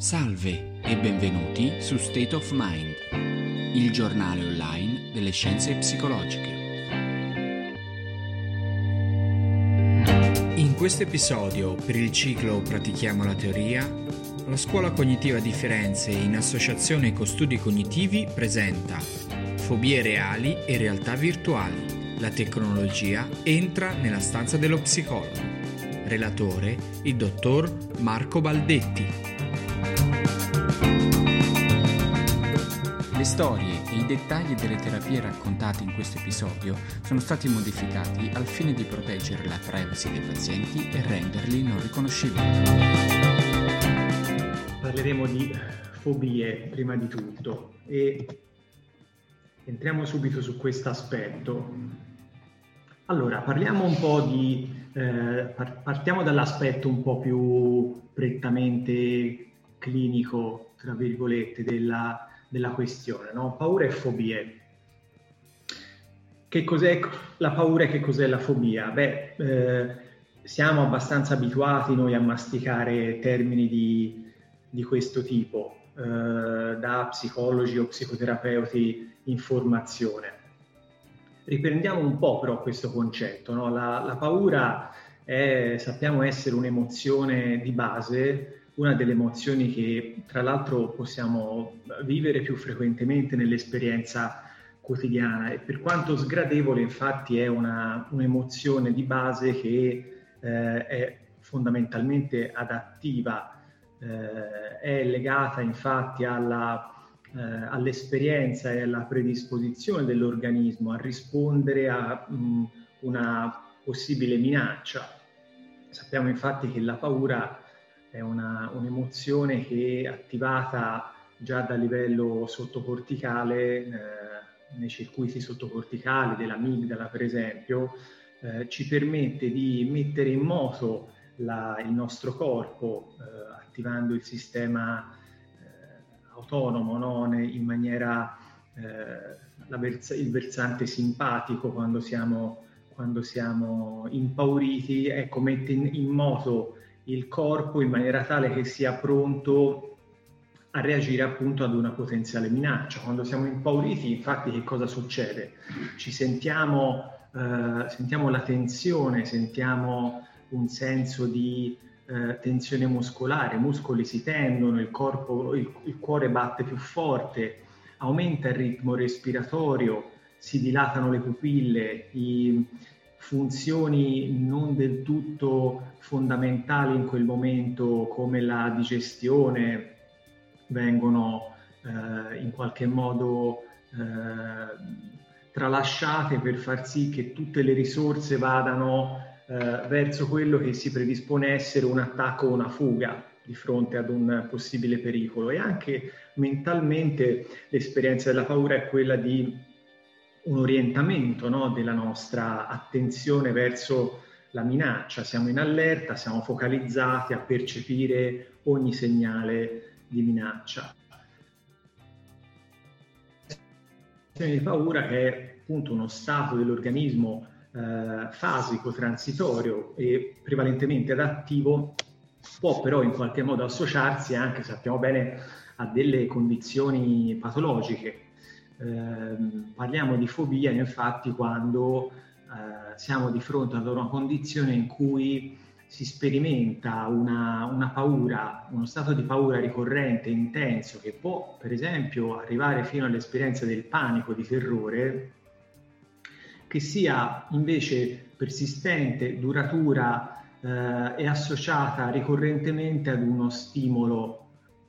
Salve e benvenuti su State of Mind, il giornale online delle scienze psicologiche. In questo episodio, per il ciclo Pratichiamo la teoria, la Scuola Cognitiva di Firenze in associazione con studi cognitivi presenta Fobie reali e realtà virtuali. La tecnologia entra nella stanza dello psicologo. Relatore il dottor Marco Baldetti. Storie e i dettagli delle terapie raccontate in questo episodio sono stati modificati al fine di proteggere la privacy dei pazienti e renderli non riconoscibili. Parleremo di fobie prima di tutto e entriamo subito su questo aspetto. Allora, parliamo un po' di... Eh, partiamo dall'aspetto un po' più prettamente clinico, tra virgolette, della della questione, no? Paura e fobie. Che cos'è la paura e che cos'è la fobia? Beh, eh, siamo abbastanza abituati noi a masticare termini di, di questo tipo, eh, da psicologi o psicoterapeuti in formazione. Riprendiamo un po' però questo concetto, no? la, la paura è, sappiamo essere un'emozione di base una delle emozioni che tra l'altro possiamo vivere più frequentemente nell'esperienza quotidiana e per quanto sgradevole infatti è una, un'emozione di base che eh, è fondamentalmente adattiva, eh, è legata infatti alla, eh, all'esperienza e alla predisposizione dell'organismo a rispondere a mh, una possibile minaccia. Sappiamo infatti che la paura è una, un'emozione che attivata già dal livello sottocorticale, eh, nei circuiti sottocorticali dell'amigdala per esempio, eh, ci permette di mettere in moto la, il nostro corpo eh, attivando il sistema eh, autonomo no? in maniera eh, vers- il versante simpatico quando siamo, quando siamo impauriti, ecco, mette in, in moto il corpo in maniera tale che sia pronto a reagire appunto ad una potenziale minaccia. Quando siamo impauriti, infatti, che cosa succede? Ci sentiamo, eh, sentiamo la tensione, sentiamo un senso di eh, tensione muscolare, i muscoli si tendono, il, corpo, il, il cuore batte più forte, aumenta il ritmo respiratorio, si dilatano le pupille, i, funzioni non del tutto fondamentali in quel momento come la digestione vengono eh, in qualche modo eh, tralasciate per far sì che tutte le risorse vadano eh, verso quello che si predispone essere un attacco o una fuga di fronte ad un possibile pericolo. E anche mentalmente l'esperienza della paura è quella di un orientamento no, della nostra attenzione verso la minaccia, siamo in allerta, siamo focalizzati a percepire ogni segnale di minaccia. di paura che è appunto uno stato dell'organismo eh, fasico, transitorio e prevalentemente adattivo, può però in qualche modo associarsi anche, sappiamo bene, a delle condizioni patologiche parliamo di fobia infatti quando eh, siamo di fronte ad una condizione in cui si sperimenta una, una, paura, uno stato di paura ricorrente, intenso, che può per esempio arrivare fino all'esperienza del panico, di terrore, che sia invece persistente, duratura eh, e associata ricorrentemente ad uno stimolo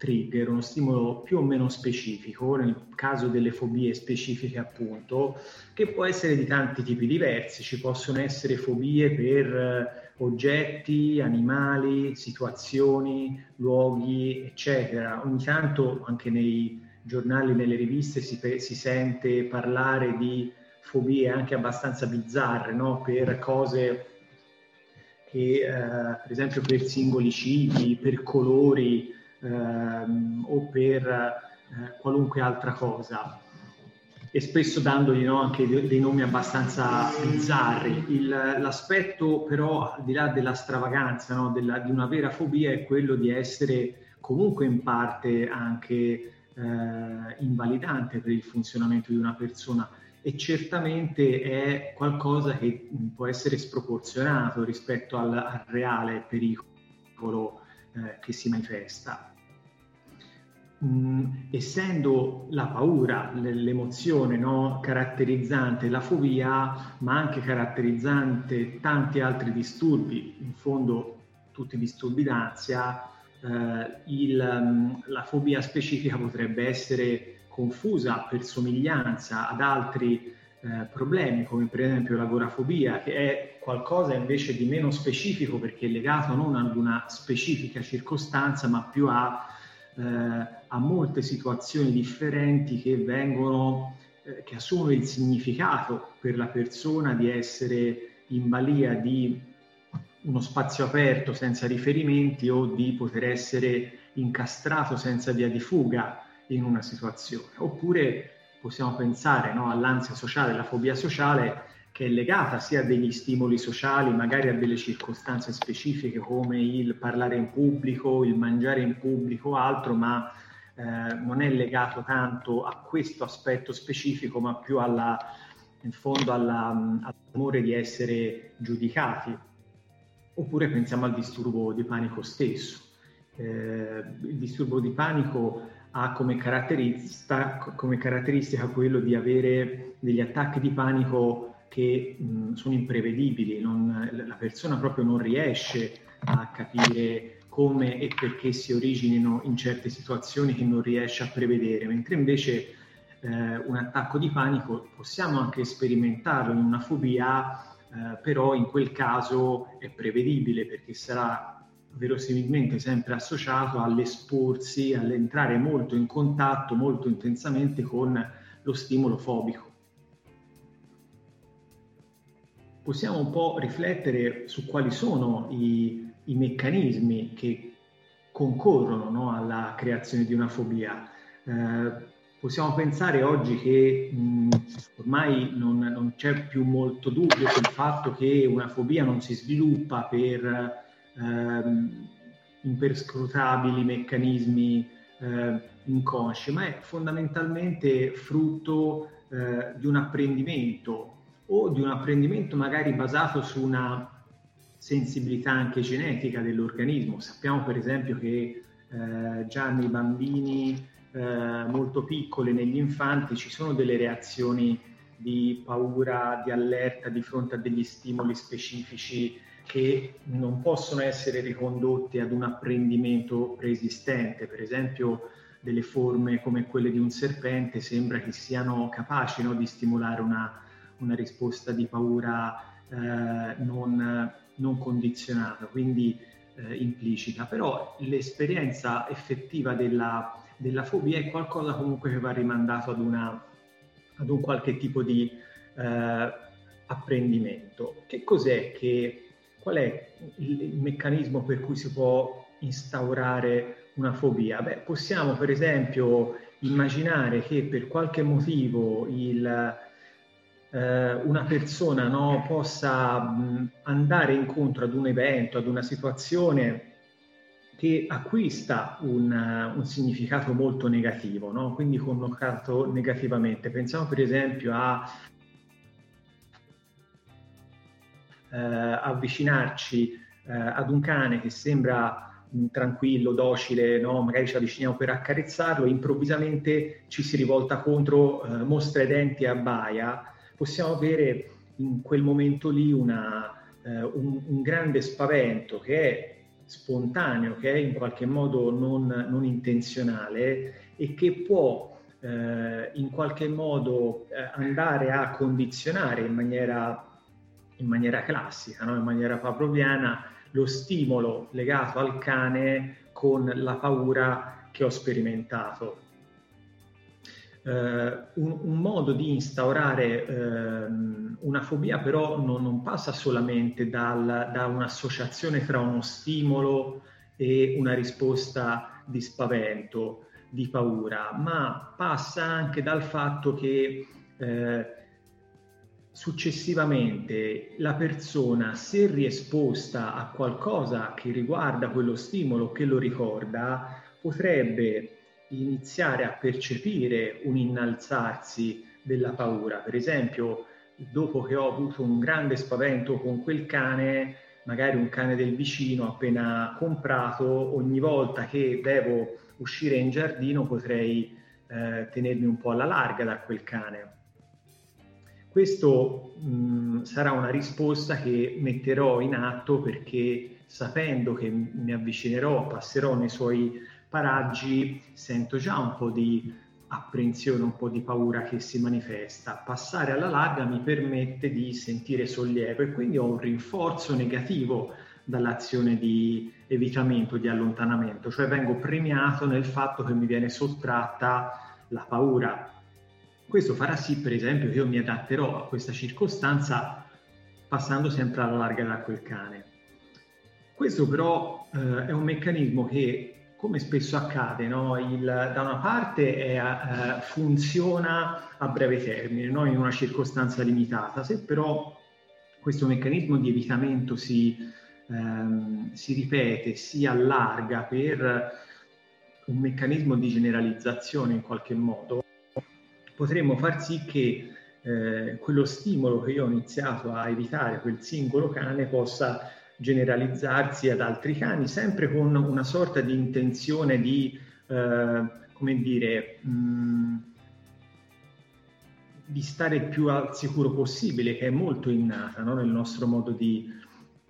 trigger, uno stimolo più o meno specifico, nel caso delle fobie specifiche appunto, che può essere di tanti tipi diversi, ci possono essere fobie per eh, oggetti, animali, situazioni, luoghi, eccetera. Ogni tanto anche nei giornali, nelle riviste si, si sente parlare di fobie anche abbastanza bizzarre, no? per cose che, eh, per esempio, per singoli cibi, per colori, ehm, o per eh, qualunque altra cosa e spesso dandogli no, anche dei, nomi abbastanza bizzarri. Il, l'aspetto però, al di là della stravaganza, no, della, di una vera fobia, è quello di essere comunque in parte anche eh, invalidante per il funzionamento di una persona e certamente è qualcosa che può essere sproporzionato rispetto al, al reale pericolo eh, che si manifesta. Mm, essendo la paura, l'emozione no, caratterizzante la fobia, ma anche caratterizzante tanti altri disturbi, in fondo tutti i disturbi d'ansia, eh, il, mm, la fobia specifica potrebbe essere confusa per somiglianza ad altri eh, problemi, come per esempio l'agorafobia, che è qualcosa invece di meno specifico perché è legato non ad una specifica circostanza, ma più a, a molte situazioni differenti che vengono, eh, che assumono il significato per la persona di essere in balia di uno spazio aperto senza riferimenti o di poter essere incastrato senza via di fuga in una situazione. Oppure possiamo pensare no, all'ansia sociale, alla fobia sociale, che è legata sia a degli stimoli sociali, magari a delle circostanze specifiche come il parlare in pubblico, il mangiare in pubblico altro, ma eh, non è legato tanto a questo aspetto specifico, ma più alla, in fondo alla, all'amore di essere giudicati. Oppure pensiamo al disturbo di panico stesso. Eh, il disturbo di panico ha come come caratteristica quello di avere degli attacchi di panico che mh, sono imprevedibili, non, la persona proprio non riesce a capire come e perché si originino in certe situazioni che non riesce a prevedere, mentre invece eh, un attacco di panico possiamo anche sperimentarlo in una fobia, eh, però in quel caso è prevedibile perché sarà verosimilmente sempre associato all'esporsi, all'entrare molto in contatto, molto intensamente con lo stimolo fobico. Possiamo un po' riflettere su quali sono i, i meccanismi che concorrono no, alla creazione di una fobia. Eh, possiamo pensare oggi che mh, ormai non, non, c'è più molto dubbio sul fatto che una fobia non si sviluppa per ehm, imperscrutabili meccanismi eh, inconsci, ma è fondamentalmente frutto eh, di un apprendimento o di un apprendimento magari basato su una sensibilità anche genetica dell'organismo. Sappiamo per esempio che eh, già nei bambini eh, molto piccoli, negli infanti, ci sono delle reazioni di paura, di allerta di fronte a degli stimoli specifici che non possono essere ricondotti ad un apprendimento preesistente, per esempio delle forme come quelle di un serpente sembra che siano capaci no, di stimolare una, una, risposta di paura eh, non, non, condizionata, quindi eh, implicita, però l'esperienza effettiva della, della, fobia è qualcosa comunque che va rimandato ad, una, ad un qualche tipo di eh, apprendimento. Che cos'è che Qual è il meccanismo per cui si può instaurare una fobia? Beh, possiamo per esempio immaginare che per qualche motivo il, eh, una persona no, possa mh, andare incontro ad un evento, ad una situazione che acquista un, un significato molto negativo, no? quindi connotato negativamente. Pensiamo per esempio a eh, avvicinarci eh, ad un cane che sembra tranquillo, docile, no? magari ci avviciniamo per accarezzarlo, e improvvisamente ci si rivolta contro, eh, mostra i denti e abbaia, possiamo avere in quel momento lì una, eh, un, un, grande spavento che è spontaneo, che è in qualche modo non, non intenzionale e che può eh, in qualche modo eh, andare a condizionare in maniera in maniera classica, no? in maniera pavloviana, lo stimolo legato al cane con la paura che ho sperimentato. Uh, un, un, modo di instaurare uh, una fobia però non, non passa solamente dal, da un'associazione tra uno stimolo e una risposta di spavento, di paura, ma passa anche dal fatto che uh, successivamente la persona, se riesposta a qualcosa che riguarda quello stimolo, che lo ricorda, potrebbe iniziare a percepire un innalzarsi della paura. Per esempio, dopo che ho avuto un grande spavento con quel cane, magari un cane del vicino appena comprato, ogni volta che devo uscire in giardino potrei eh, tenermi un po' alla larga da quel cane. Questo mh, sarà una risposta che metterò in atto perché sapendo che mi avvicinerò, passerò nei suoi paraggi, sento già un po' di apprensione, un po' di paura che si manifesta. Passare alla larga mi permette di sentire sollievo e quindi ho un rinforzo negativo dall'azione di evitamento, di allontanamento, cioè vengo premiato nel fatto che mi viene sottratta la paura. Questo farà sì, per esempio, che io mi adatterò a questa circostanza passando sempre alla larga da quel cane. Questo però eh, è un meccanismo che come spesso accade, no? Il, da una parte è, uh, funziona a breve termine, no? in una circostanza limitata, se però questo meccanismo di evitamento si, um, si ripete, si allarga per un meccanismo di generalizzazione in qualche modo, potremmo far sì che eh, quello stimolo che io ho iniziato a evitare, quel singolo cane, possa generalizzarsi ad altri cani, sempre con una sorta di intenzione di, eh, come dire, mh, mm, di stare il più al sicuro possibile, che è molto innata no? nel nostro modo di,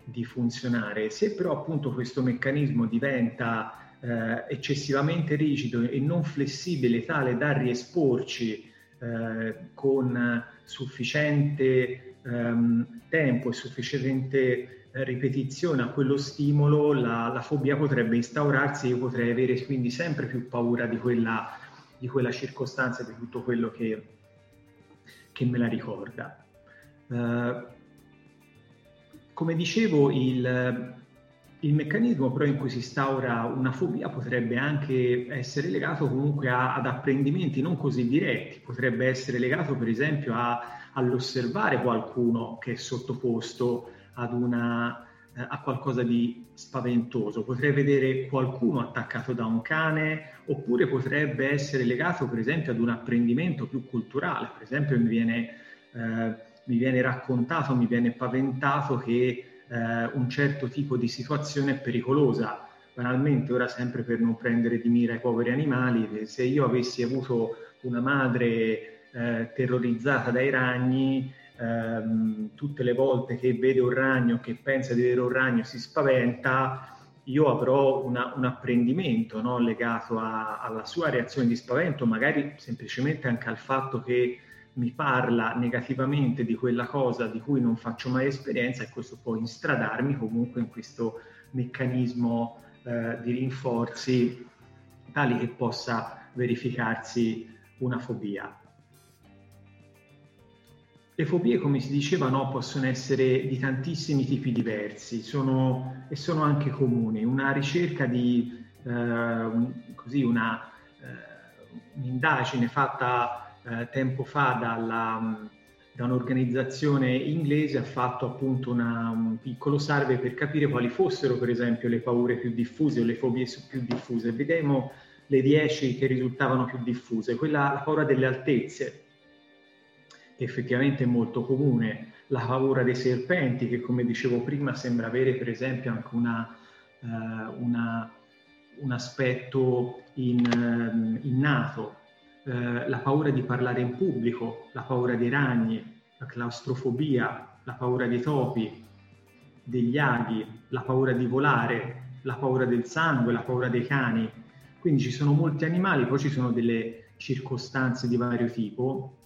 di, funzionare. Se però appunto questo meccanismo diventa eh, eccessivamente rigido e non flessibile, tale da riesporci eh, con sufficiente ehm, tempo e sufficiente ripetizione a quello stimolo la, la, fobia potrebbe instaurarsi e io potrei avere quindi sempre più paura di quella, di quella circostanza, di tutto quello che, che me la ricorda. Uh, come dicevo, il, il, meccanismo però in cui si instaura una fobia potrebbe anche essere legato comunque a, ad apprendimenti non così diretti, potrebbe essere legato per esempio a, all'osservare qualcuno che è sottoposto ad una, eh, a qualcosa di spaventoso. Potrei vedere qualcuno attaccato da un cane oppure potrebbe essere legato per esempio ad un apprendimento più culturale. Per esempio mi viene, eh, mi viene raccontato, mi viene paventato che eh, un certo tipo di situazione è pericolosa. Banalmente, ora sempre per non prendere di mira i poveri animali, se io avessi avuto una madre eh, terrorizzata dai ragni, ehm, tutte le volte che vede un ragno, che pensa di vedere un ragno, si spaventa, io avrò una, un apprendimento no? legato a, alla sua reazione di spavento, magari semplicemente anche al fatto che mi parla negativamente di quella cosa di cui non faccio mai esperienza e questo può instradarmi comunque in questo meccanismo eh, di rinforzi tali che possa verificarsi una fobia. Le fobie, come si diceva, no, possono essere di tantissimi tipi diversi sono, e sono anche comuni. Una ricerca di eh, un, così una, eh, un'indagine fatta eh, tempo fa dalla, da un'organizzazione inglese ha fatto appunto una, un piccolo survey per capire quali fossero per esempio le paure più diffuse o le fobie più diffuse. Vedremo le 10 che risultavano più diffuse. Quella, la paura delle altezze, effettivamente molto comune, la paura dei serpenti, che come dicevo prima sembra avere per esempio anche una, uh, una, un aspetto in, uh, innato, uh, la paura di parlare in pubblico, la paura dei ragni, la claustrofobia, la paura dei topi, degli aghi, la paura di volare, la paura del sangue, la paura dei cani. Quindi ci sono molti animali, poi ci sono delle circostanze di vario tipo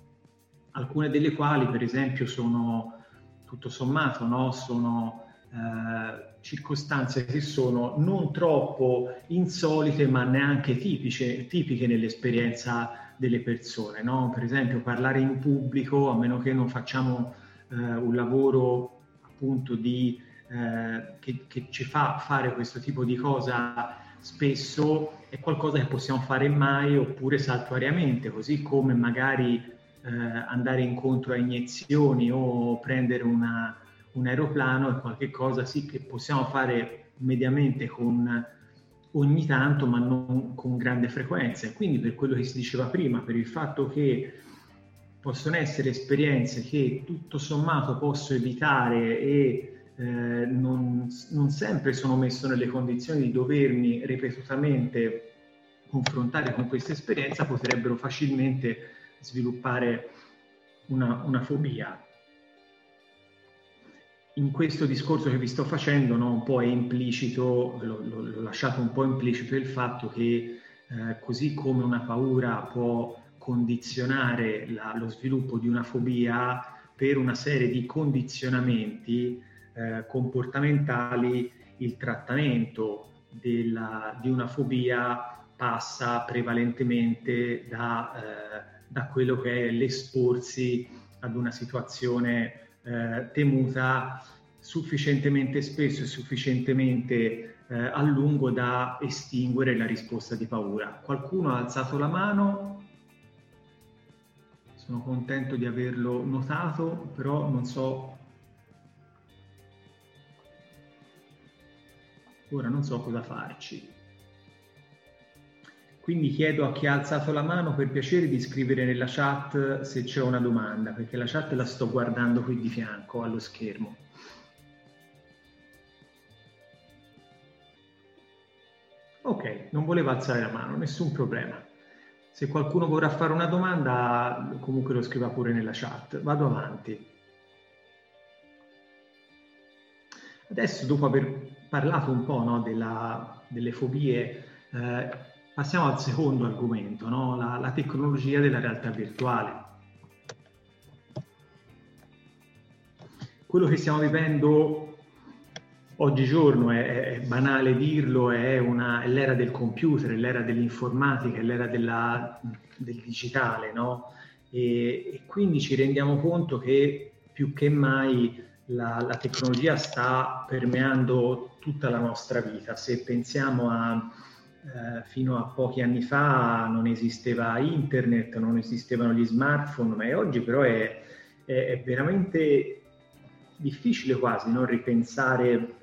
alcune delle quali per esempio sono tutto sommato no? sono eh, circostanze che sono non troppo insolite ma neanche tipiche, tipiche nell'esperienza delle persone. No? Per esempio parlare in pubblico, a meno che non facciamo eh, un lavoro appunto di, eh, che, che ci fa fare questo tipo di cosa spesso, è qualcosa che possiamo fare mai oppure saltuariamente, così come magari eh, andare incontro a iniezioni o prendere una, un aeroplano è qualcosa sì che possiamo fare mediamente con ogni tanto, ma non con grande frequenza. Quindi per quello che si diceva prima, per il fatto che possono essere esperienze che tutto sommato posso evitare e eh, non, non, sempre sono messo nelle condizioni di dovermi ripetutamente confrontare con questa esperienza, potrebbero facilmente sviluppare una, una fobia. In questo discorso che vi sto facendo, no, un po' è implicito, l'ho, lasciato un po' implicito il fatto che eh, così come una paura può condizionare la, lo sviluppo di una fobia per una serie di condizionamenti eh, comportamentali, il trattamento della, di una fobia passa prevalentemente da, eh, da, quello che è l'esporsi ad una situazione eh, temuta sufficientemente spesso e sufficientemente eh, a lungo da estinguere la risposta di paura. Qualcuno ha alzato la mano, sono contento di averlo notato, però non so ora non so cosa farci. Quindi chiedo a chi ha alzato la mano per piacere di scrivere nella chat se c'è una domanda, perché la chat la sto guardando qui di fianco allo schermo. Ok, non voleva alzare la mano, nessun problema. Se qualcuno vorrà fare una domanda, comunque lo scriva pure nella chat. Vado avanti. Adesso, dopo aver parlato un po' no, della, delle fobie, eh, passiamo al secondo argomento, no? la, la tecnologia della realtà virtuale. Quello che stiamo vivendo oggigiorno, è, è banale dirlo, è, una, è, l'era del computer, è l'era dell'informatica, è l'era della, del digitale, no? e, e, quindi ci rendiamo conto che più che mai la, la, tecnologia sta permeando tutta la nostra vita. Se pensiamo a eh, fino a pochi anni fa non esisteva internet, non esistevano gli smartphone, ma oggi però è, è, è veramente difficile quasi no? ripensare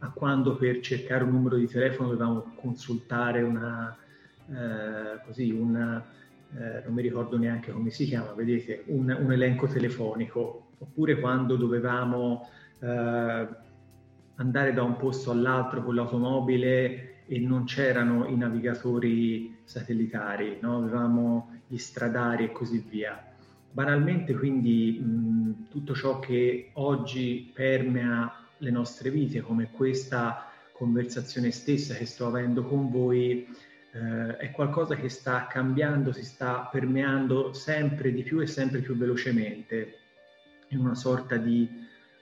a quando per cercare un numero di telefono dovevamo consultare una, eh, così, una, eh, non mi ricordo neanche come si chiama, vedete, un, un elenco telefonico oppure quando dovevamo eh, andare da un posto all'altro con l'automobile e non c'erano i navigatori satellitari, no? avevamo gli stradari e così via. Banalmente quindi mh, tutto ciò che oggi permea le nostre vite, come questa conversazione stessa che sto avendo con voi, eh, è qualcosa che sta cambiando, si sta permeando sempre di più e sempre più velocemente in una sorta di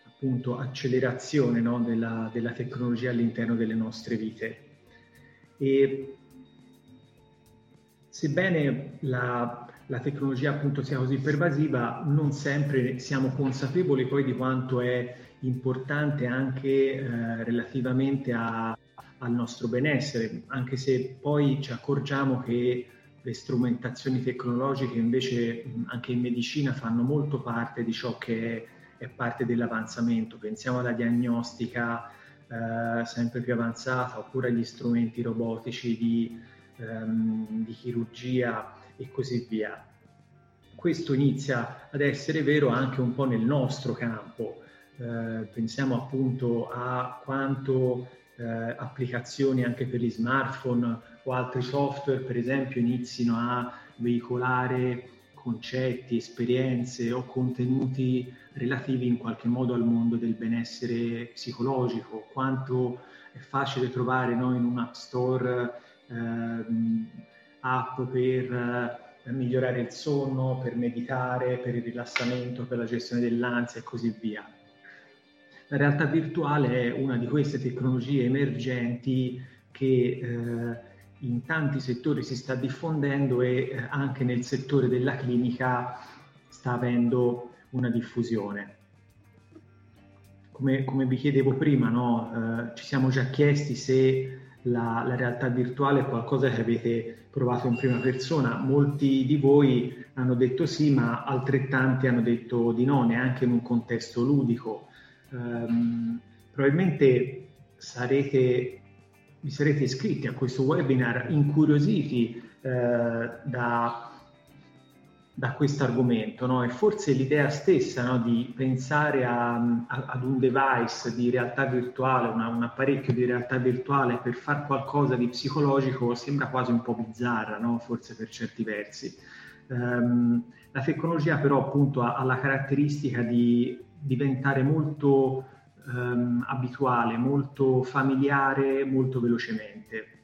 appunto accelerazione no, della, della, tecnologia all'interno delle nostre vite. E sebbene la, la tecnologia appunto sia così pervasiva, non sempre siamo consapevoli poi di quanto è importante anche eh, relativamente a, al nostro benessere, anche se poi ci accorgiamo che le strumentazioni tecnologiche invece anche in medicina fanno molto parte di ciò che è, è parte dell'avanzamento. Pensiamo alla diagnostica eh, sempre più avanzata oppure agli strumenti robotici di, ehm, di chirurgia e così via. Questo inizia ad essere vero anche un po' nel nostro campo. Eh, pensiamo appunto a quanto eh, applicazioni anche per gli smartphone o altri software, per esempio, inizino a veicolare concetti, esperienze o contenuti relativi in qualche modo al mondo del benessere psicologico, quanto è facile trovare no, in un app store eh, app per eh, migliorare il sonno, per meditare, per il rilassamento, per la gestione dell'ansia e così via. La realtà virtuale è una di queste tecnologie emergenti che eh, in tanti settori si sta diffondendo e eh, anche nel settore della clinica sta avendo una diffusione. Come, come vi chiedevo prima, no? eh, ci siamo già chiesti se la, la, realtà virtuale è qualcosa che avete provato in prima persona. Molti di voi hanno detto sì, ma altrettanti hanno detto di no, neanche in un contesto ludico. Um, probabilmente sarete vi sarete iscritti a questo webinar incuriositi eh, da, da questo argomento no? e forse l'idea stessa no? di pensare a, a, ad un device di realtà virtuale, una, un apparecchio di realtà virtuale per fare qualcosa di psicologico sembra quasi un po' bizzarra, no? forse per certi versi. Um, la tecnologia però appunto ha, ha la caratteristica di diventare molto um, abituale, molto familiare, molto velocemente.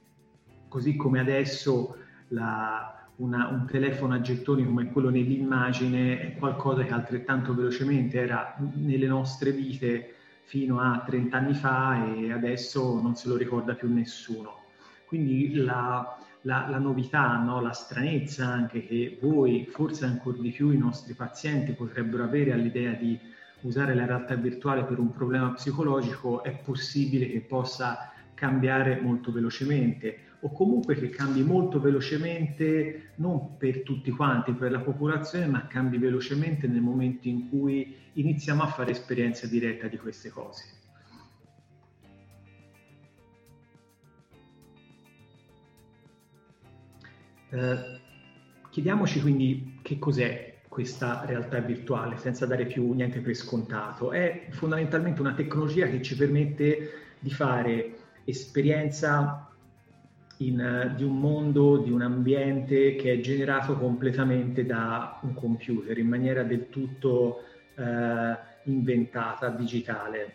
Così come adesso la, una, un telefono a gettoni come quello nell'immagine è qualcosa che altrettanto velocemente era nelle nostre vite fino a 30 anni fa e adesso non se lo ricorda più nessuno. Quindi la, la, la novità, no? la stranezza anche che voi, forse ancora di più i nostri pazienti potrebbero avere all'idea di usare la realtà virtuale per un problema psicologico, è possibile che possa cambiare molto velocemente o comunque che cambi molto velocemente non per tutti quanti, per la popolazione, ma cambi velocemente nel momento in cui iniziamo a fare esperienza diretta di queste cose. Eh, chiediamoci quindi che cos'è questa realtà virtuale senza dare più niente per scontato. È fondamentalmente una tecnologia che ci permette di fare esperienza in, di un mondo, di un ambiente che è generato completamente da un computer in maniera del tutto eh, inventata, digitale.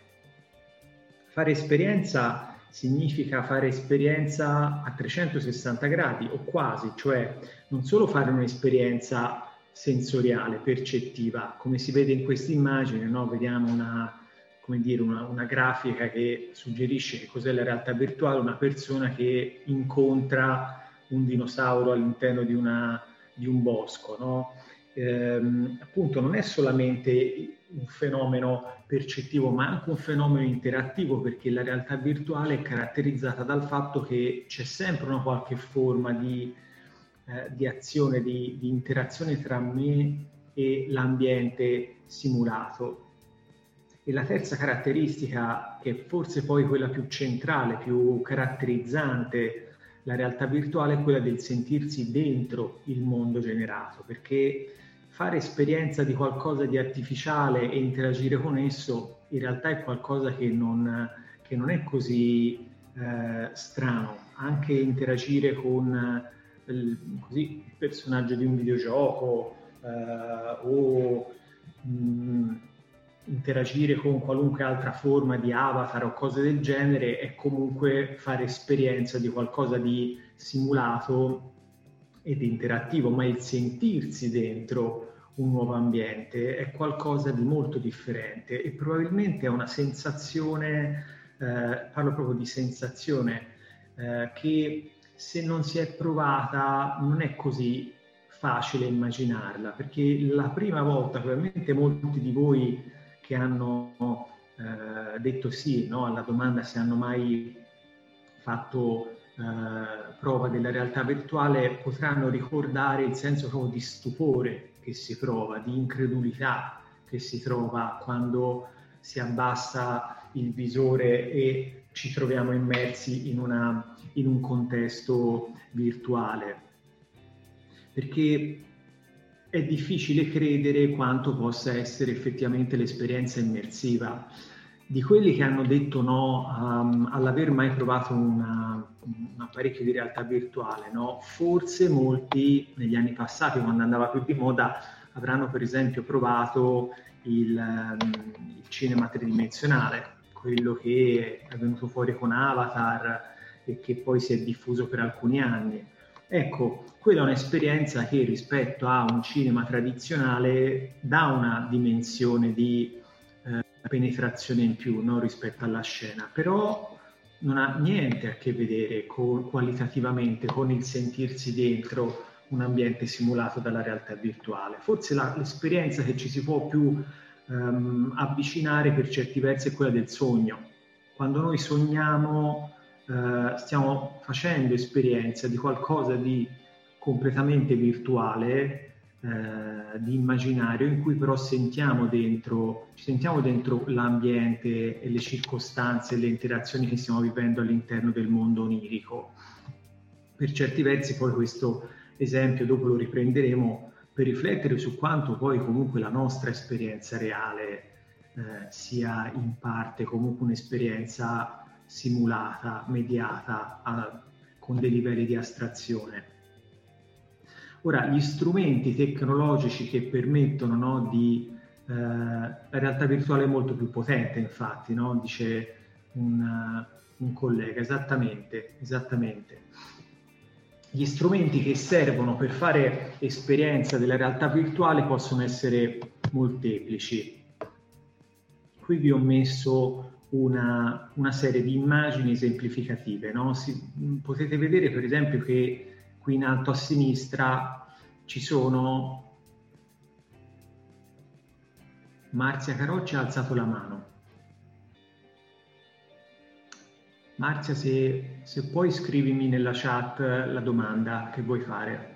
Fare esperienza significa fare esperienza a 360 gradi o quasi, cioè non solo fare un'esperienza sensoriale, percettiva, come si vede in questa immagine, no? vediamo una, dire, una, una, grafica che suggerisce che cos'è la realtà virtuale, una persona che incontra un dinosauro all'interno di, una, di un bosco. No? Ehm, appunto non è solamente un fenomeno percettivo, ma anche un fenomeno interattivo, perché la realtà virtuale è caratterizzata dal fatto che c'è sempre una qualche forma di eh, di azione, di, di interazione tra me e l'ambiente simulato. E la terza caratteristica, che è forse poi quella più centrale, più caratterizzante la realtà virtuale, è quella del sentirsi dentro il mondo generato, perché fare esperienza di qualcosa di artificiale e interagire con esso in realtà è qualcosa che non, che non è così eh, strano. Anche interagire con il, così, il personaggio di un videogioco eh, o mh, mm, interagire con qualunque altra forma di avatar o cose del genere è comunque fare esperienza di qualcosa di simulato ed interattivo, ma il sentirsi dentro un nuovo ambiente è qualcosa di molto differente e probabilmente è una sensazione, eh, parlo proprio di sensazione, eh, che se non si è provata non è così facile immaginarla, perché la prima volta, probabilmente molti di voi che hanno eh, detto sì no, alla domanda se hanno mai fatto eh, prova della realtà virtuale, potranno ricordare il senso proprio di stupore che si prova, di incredulità che si trova quando si abbassa il visore e ci troviamo immersi in, una, in un contesto virtuale. Perché è difficile credere quanto possa essere effettivamente l'esperienza immersiva. Di quelli che hanno detto no um, all'aver mai provato una, un apparecchio di realtà virtuale, no? forse molti negli anni passati, quando andava più di moda, avranno per esempio provato il, um, il cinema tridimensionale, quello che è venuto fuori con Avatar e che poi si è diffuso per alcuni anni. Ecco, quella è un'esperienza che rispetto a un cinema tradizionale dà una dimensione di eh, penetrazione in più no? rispetto alla scena, però non ha niente a che vedere con, qualitativamente con il sentirsi dentro un ambiente simulato dalla realtà virtuale. Forse la, l'esperienza che ci si può più ehm, avvicinare per certi versi è quella del sogno. Quando noi sogniamo eh, stiamo facendo esperienza di qualcosa di completamente virtuale eh, di immaginario in cui però sentiamo dentro, sentiamo dentro l'ambiente e le circostanze e le interazioni che stiamo vivendo all'interno del mondo onirico. Per certi versi poi questo esempio dopo lo riprenderemo per riflettere su quanto poi comunque la nostra esperienza reale eh, sia in parte comunque un'esperienza simulata, mediata a, con dei livelli di astrazione. Ora, gli strumenti tecnologici che permettono no, di... Eh, la realtà virtuale è molto più potente, infatti, no? dice un, un collega, esattamente, esattamente. Gli strumenti che servono per fare esperienza della realtà virtuale possono essere molteplici. Qui vi ho messo una, una serie di immagini esemplificative. No? Si, potete vedere per esempio che qui in alto a sinistra ci sono Marzia Carocci ha alzato la mano. Marzia, se, se puoi scrivimi nella chat la domanda che vuoi fare.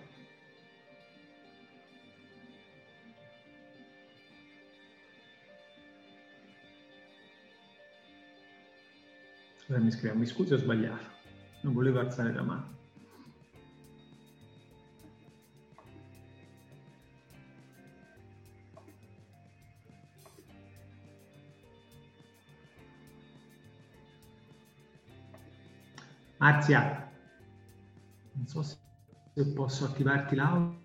Allora mi scrive, mi scusi ho sbagliato, non volevo alzare la mano. Marzia, non so se posso attivarti l'audio.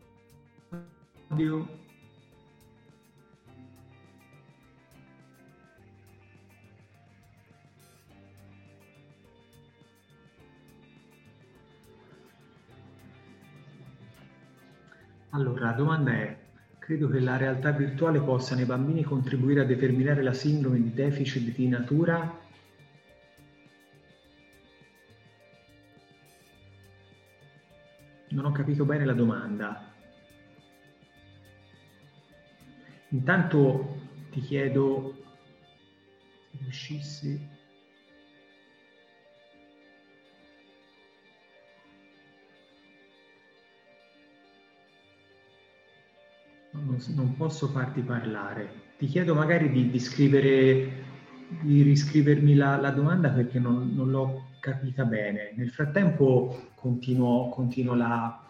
Allora, la domanda è, credo che la realtà virtuale possa nei bambini contribuire a determinare la sindrome di deficit di natura Non ho capito bene la domanda. Intanto ti chiedo se riuscissi non, posso farti parlare. Ti chiedo magari di, di, scrivere, di riscrivermi la, la domanda perché non, non, l'ho capita bene. Nel frattempo continuo, continuo, la,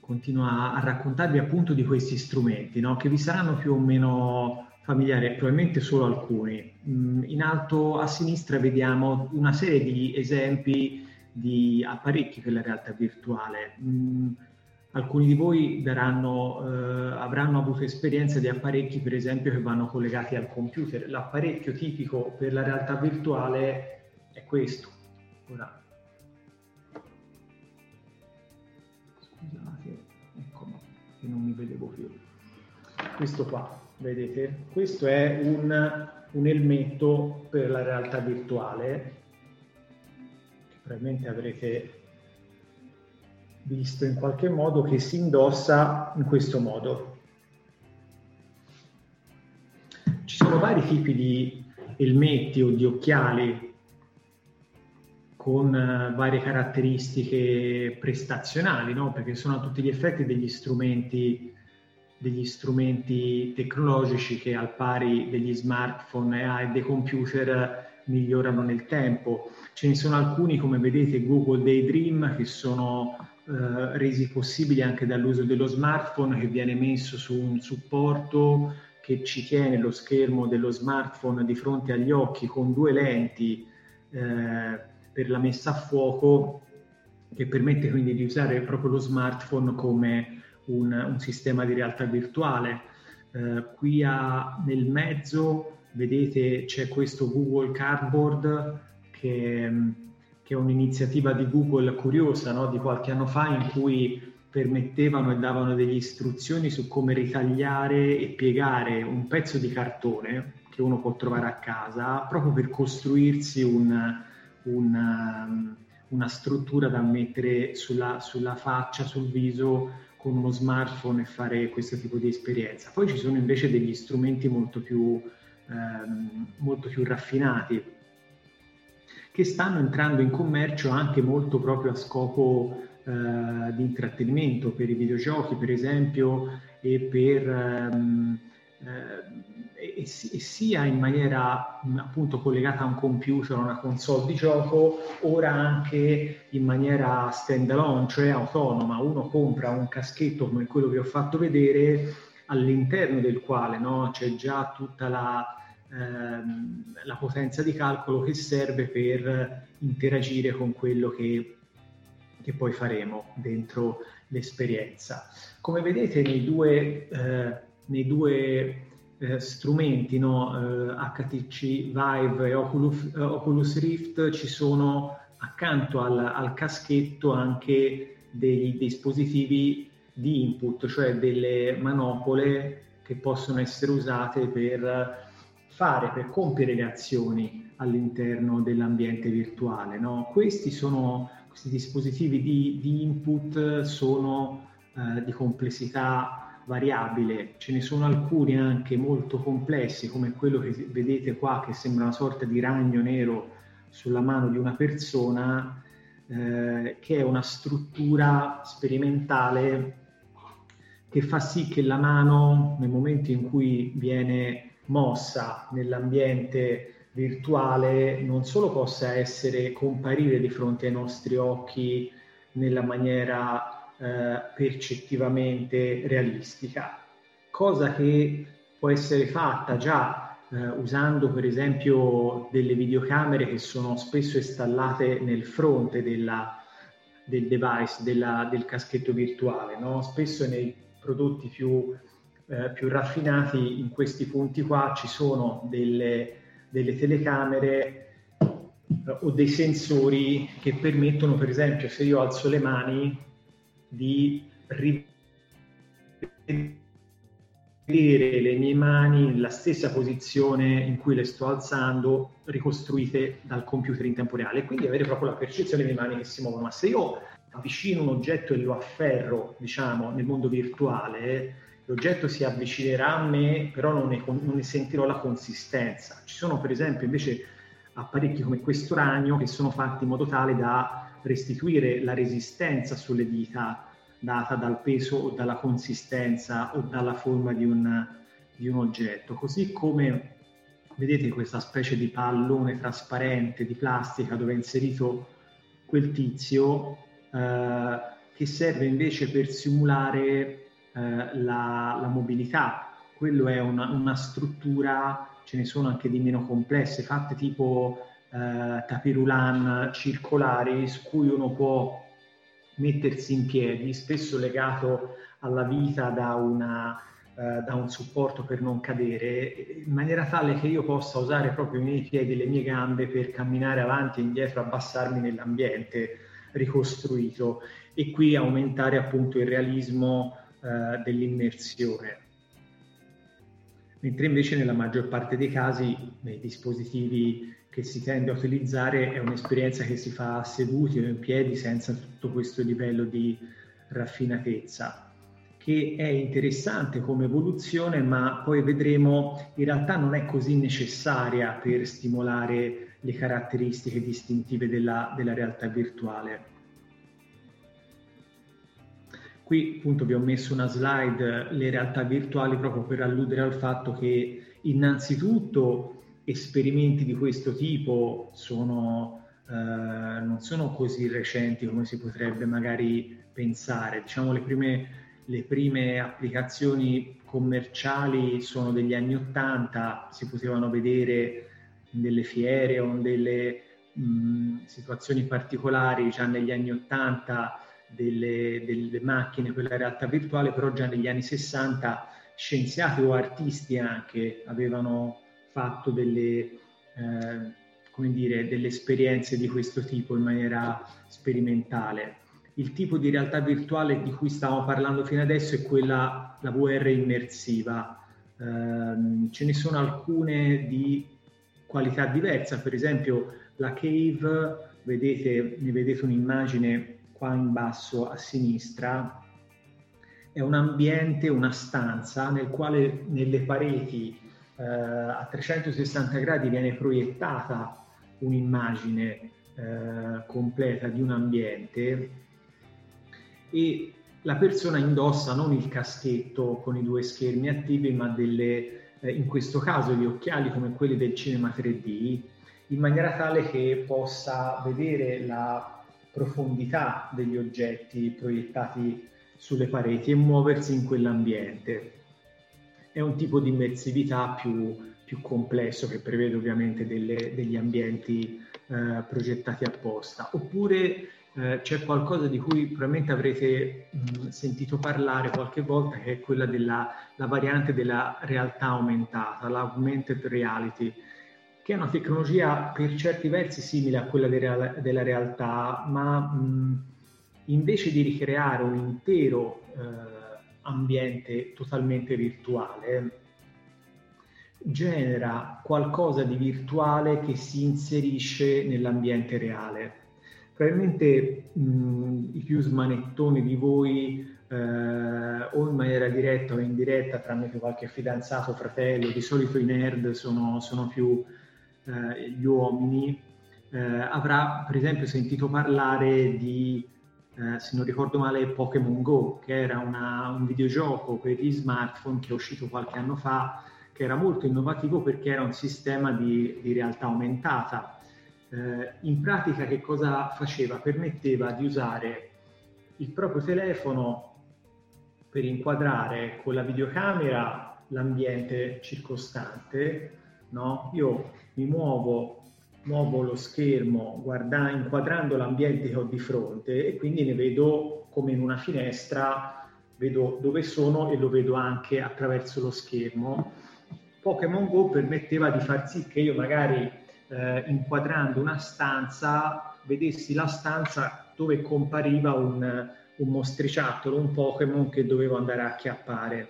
continuo a, raccontarvi appunto di questi strumenti, no? che vi saranno più o meno familiari, probabilmente solo alcuni. Mm, in alto a sinistra vediamo una serie di esempi di apparecchi per la realtà virtuale. Alcuni di voi daranno, eh, avranno avuto esperienza di apparecchi, per esempio, che vanno collegati al computer. L'apparecchio tipico per la realtà virtuale è questo. Ora, scusate, ecco, che non mi vedevo più. Questo qua, vedete? Questo è un, un elmetto per la realtà virtuale, che probabilmente avrete visto in qualche modo che si indossa in questo modo. Ci sono vari tipi di elmetti o di occhiali con uh, varie caratteristiche prestazionali, no? perché sono a tutti gli effetti degli strumenti, degli strumenti tecnologici che al pari degli smartphone e dei computer migliorano nel tempo. Ce ne sono alcuni, come vedete, Google Daydream, che sono eh, resi possibili anche dall'uso dello smartphone che viene messo su un supporto che ci tiene lo schermo dello smartphone di fronte agli occhi con due lenti eh, per la messa a fuoco che permette quindi di usare proprio lo smartphone come un, un sistema di realtà virtuale. Eh, qui a, nel mezzo vedete c'è questo Google Cardboard che che è un'iniziativa di Google curiosa no? di qualche anno fa in cui permettevano e davano delle istruzioni su come ritagliare e piegare un pezzo di cartone che uno può trovare a casa proprio per costruirsi un, un, una struttura da mettere sulla, sulla faccia, sul viso con uno smartphone e fare questo tipo di esperienza. Poi ci sono invece degli strumenti molto più, ehm, molto più raffinati che stanno entrando in commercio anche molto proprio a scopo eh, di intrattenimento, per i videogiochi per esempio e per... Ehm, eh, e, e, sia in maniera appunto collegata a un computer, a una console di gioco, ora anche in maniera stand alone, cioè autonoma. Uno compra un caschetto come quello che ho fatto vedere, all'interno del quale no, c'è già tutta la, ehm, la potenza di calcolo che serve per interagire con quello che, che poi faremo dentro l'esperienza. Come vedete nei due, eh, nei due eh, strumenti, no? eh, HTC Vive e Oculus, eh, Oculus, Rift, ci sono accanto al, al caschetto anche dei dispositivi di input, cioè delle manopole che possono essere usate per fare, per compiere le azioni all'interno dell'ambiente virtuale. No? Questi, sono, questi dispositivi di, di input sono eh, di complessità variabile, ce ne sono alcuni anche molto complessi come quello che vedete qua che sembra una sorta di ragno nero sulla mano di una persona eh, che è una struttura sperimentale che fa sì che la mano nel momento in cui viene mossa nell'ambiente virtuale non solo possa essere comparire di fronte ai nostri occhi nella maniera eh, percettivamente realistica, cosa che può essere fatta già eh, usando per esempio delle videocamere che sono spesso installate nel fronte della, del device, della, del caschetto virtuale. No? Spesso nei prodotti più, eh, più, raffinati in questi punti qua ci sono delle, delle telecamere eh, o dei sensori che permettono per esempio se io alzo le mani di rivedere le mie mani nella stessa posizione in cui le sto alzando, ricostruite dal computer in tempo reale, quindi avere proprio la percezione delle mani che si muovono. Ma se io avvicino un oggetto e lo afferro, diciamo, nel mondo virtuale, l'oggetto si avvicinerà a me, però non ne, non ne sentirò la consistenza. Ci sono per esempio invece apparecchi come questo ragno che sono fatti in modo tale da restituire la resistenza sulle dita data dal peso o dalla consistenza o dalla forma di un, di un oggetto. Così come vedete questa specie di pallone trasparente di plastica dove è inserito quel tizio eh, che serve invece per simulare eh, la, la, mobilità. Quello è una, una struttura, ce ne sono anche di meno complesse, fatte tipo eh, tapirulan circolari su cui uno può mettersi in piedi, spesso legato alla vita da, una, eh, da un supporto per non cadere, in maniera tale che io possa usare proprio i miei piedi e le mie gambe per camminare avanti e indietro, abbassarmi nell'ambiente ricostruito e qui aumentare appunto il realismo eh, dell'immersione. Mentre invece nella maggior parte dei casi nei dispositivi che si tende a utilizzare è un'esperienza che si fa seduti o in piedi senza tutto questo livello di raffinatezza, che è interessante come evoluzione, ma poi vedremo in realtà non è così necessaria per stimolare le caratteristiche distintive della, della realtà virtuale. Qui appunto vi ho messo una slide, le realtà virtuali, proprio per alludere al fatto che innanzitutto esperimenti di questo tipo sono, eh, non sono così recenti come si potrebbe magari pensare. Diciamo le prime, le prime applicazioni commerciali sono degli anni Ottanta, si potevano vedere in delle fiere o in delle mh, situazioni particolari già negli anni Ottanta delle, delle macchine per la realtà virtuale, però già negli anni 60 scienziati o artisti anche avevano fatto delle, eh, come dire, delle esperienze di questo tipo in maniera sperimentale. Il tipo di realtà virtuale di cui stavamo parlando fino adesso è quella, la VR immersiva. Eh, ce ne sono alcune di qualità diversa, per esempio la Cave, vedete, ne vedete un'immagine qua in basso a sinistra, è un ambiente, una stanza nel quale nelle pareti eh, a 360 gradi viene proiettata un'immagine eh, completa di un ambiente e la persona indossa non il caschetto con i due schermi attivi, ma delle, eh, in questo caso gli occhiali come quelli del cinema 3D, in maniera tale che possa vedere la profondità degli oggetti proiettati sulle pareti e muoversi in quell'ambiente. È un tipo di immersività più, più complesso che prevede ovviamente delle, degli ambienti eh, progettati apposta. Oppure eh, c'è qualcosa di cui probabilmente avrete mh, sentito parlare qualche volta, che è quella della variante della realtà aumentata, l'augmented reality, che è una tecnologia per certi versi simile a quella della realtà, ma mh, invece di ricreare un intero eh, ambiente totalmente virtuale, genera qualcosa di virtuale che si inserisce nell'ambiente reale. Probabilmente mh, i più smanettoni di voi eh, o in maniera diretta o indiretta tramite qualche fidanzato, fratello, di solito i nerd sono, sono più eh, gli uomini, eh, avrà per esempio sentito parlare di, eh, se non ricordo male, Pokémon Go, che era una, un videogioco per gli smartphone che è uscito qualche anno fa, che era molto innovativo perché era un sistema di, di realtà aumentata. Eh, in pratica che cosa faceva? Permetteva di usare il proprio telefono per inquadrare con la videocamera l'ambiente circostante. No? Io mi muovo, muovo lo schermo guarda, inquadrando l'ambiente che ho di fronte e quindi ne vedo come in una finestra, vedo dove sono e lo vedo anche attraverso lo schermo. Pokémon Go permetteva di far sì che io magari eh, inquadrando una stanza vedessi la stanza dove compariva un, un mostriciattolo, un Pokémon che dovevo andare a acchiappare.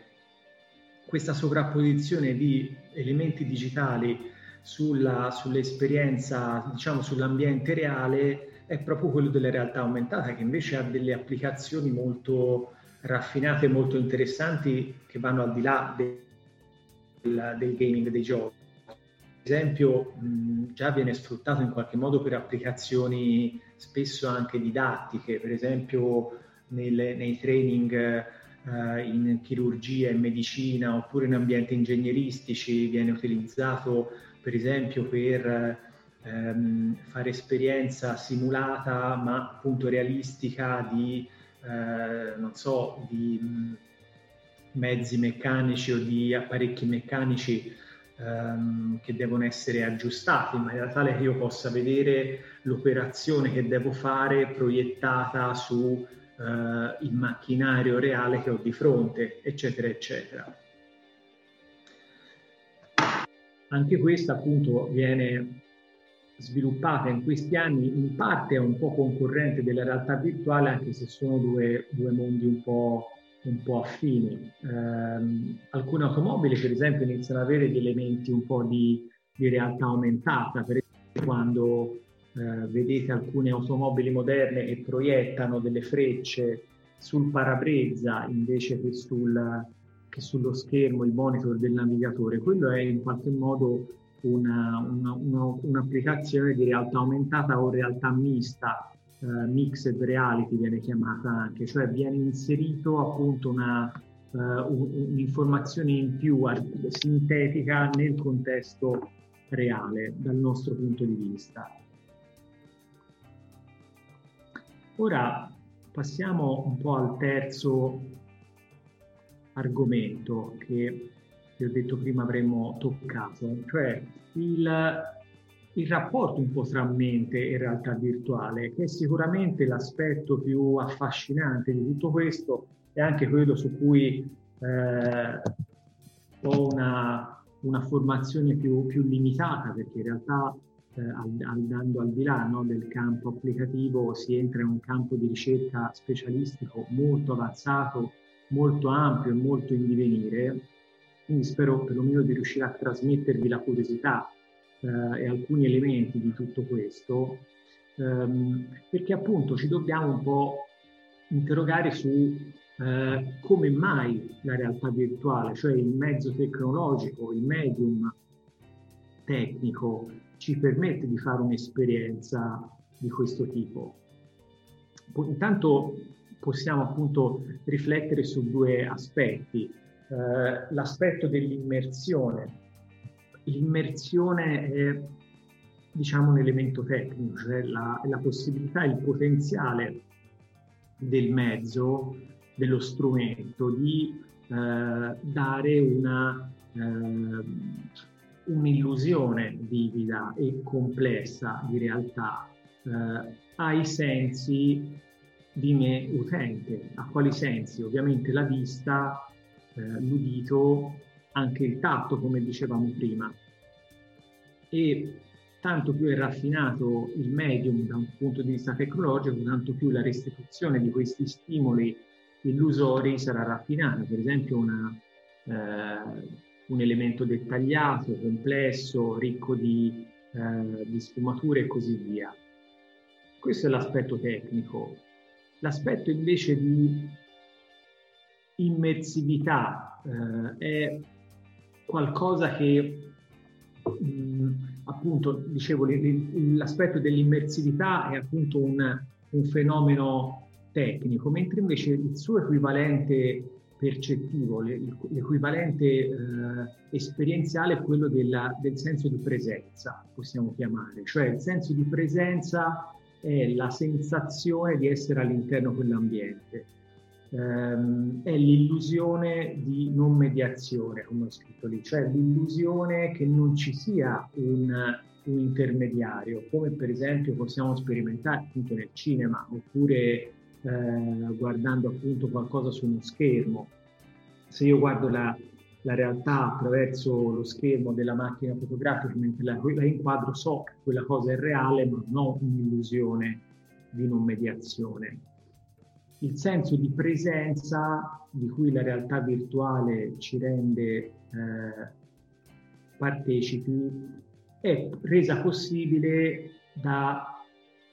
Questa sovrapposizione di elementi digitali sulla, sull'esperienza, diciamo sull'ambiente reale, è proprio quello della realtà aumentata, che invece ha delle applicazioni molto raffinate molto interessanti che vanno al di là del, del gaming dei giochi. Per esempio, mh, già viene sfruttato in qualche modo per applicazioni spesso anche didattiche, per esempio nelle, nei training eh, in chirurgia e medicina oppure in ambienti ingegneristici viene utilizzato per esempio per ehm, fare esperienza simulata ma appunto realistica di, eh, non so, di mm, mezzi meccanici o di apparecchi meccanici ehm, che devono essere aggiustati in maniera tale che io possa vedere l'operazione che devo fare proiettata su eh, il macchinario reale che ho di fronte, eccetera, eccetera. Anche questa appunto viene sviluppata in questi anni, in parte è un po' concorrente della realtà virtuale, anche se sono due, due mondi un po', un po affini. Eh, alcune automobili, per esempio, iniziano ad avere degli elementi un po' di, di realtà aumentata, per esempio quando eh, vedete alcune automobili moderne che proiettano delle frecce sul parabrezza invece che sul, che sullo schermo il monitor del navigatore, quello è in qualche modo una, una, una, un'applicazione di realtà aumentata o realtà mista, eh, mixed reality viene chiamata anche, cioè viene inserito appunto una, uh, un'informazione in più sintetica nel contesto reale dal nostro punto di vista. Ora passiamo un po' al terzo argomento che vi ho detto prima avremmo toccato, cioè il, il rapporto un po' tra mente e realtà virtuale, che è sicuramente l'aspetto più affascinante di tutto questo e anche quello su cui eh, ho una, una formazione più, più, limitata, perché in realtà eh, andando al di là no, del campo applicativo si entra in un campo di ricerca specialistico molto avanzato molto ampio e molto in divenire, quindi spero perlomeno di riuscire a trasmettervi la curiosità eh, e alcuni elementi di tutto questo, ehm, perché appunto ci dobbiamo un po' interrogare su eh, come mai la realtà virtuale, cioè il mezzo tecnologico, il medium tecnico, ci permette di fare un'esperienza di questo tipo. Intanto possiamo appunto riflettere su due aspetti. Eh, l'aspetto dell'immersione. L'immersione è diciamo un elemento tecnico, cioè la, la possibilità, il potenziale del mezzo, dello strumento di eh, dare una, eh, un'illusione vivida e complessa di realtà eh, ai sensi di me utente. A quali sensi? Ovviamente la vista, eh, l'udito, anche il tatto, come dicevamo prima. E tanto più è raffinato il medium da un punto di vista tecnologico, tanto più la restituzione di questi stimoli illusori sarà raffinata. Per esempio una, eh, un elemento dettagliato, complesso, ricco di, eh, di sfumature e così via. Questo è l'aspetto tecnico. L'aspetto invece di immersività eh, è qualcosa che mh, appunto dicevo l'aspetto dell'immersività è appunto un, un fenomeno tecnico, mentre invece il suo equivalente percettivo, l'equivalente eh, esperienziale è quello della, del senso di presenza, possiamo chiamare, cioè il senso di presenza è la sensazione di essere all'interno di quell'ambiente, ehm, è l'illusione di non mediazione, come ho scritto lì, cioè l'illusione che non ci sia un, un intermediario, come per esempio possiamo sperimentare appunto nel cinema oppure eh, guardando appunto qualcosa su uno schermo. Se io guardo la, la, realtà attraverso lo schermo della macchina fotografica mentre la, la inquadro, so che quella cosa è reale, ma non un'illusione di non mediazione. Il senso di presenza di cui la realtà virtuale ci rende eh, partecipi è resa possibile da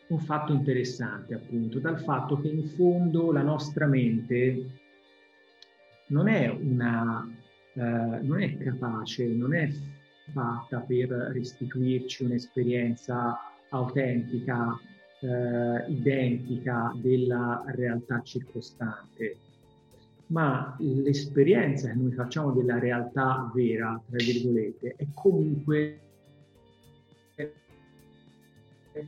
un fatto interessante, appunto, dal fatto che in fondo la nostra mente non è, una, eh, non è capace, non è fatta per restituirci un'esperienza autentica, eh, identica della realtà circostante, ma l'esperienza che noi facciamo della realtà vera, tra virgolette, è comunque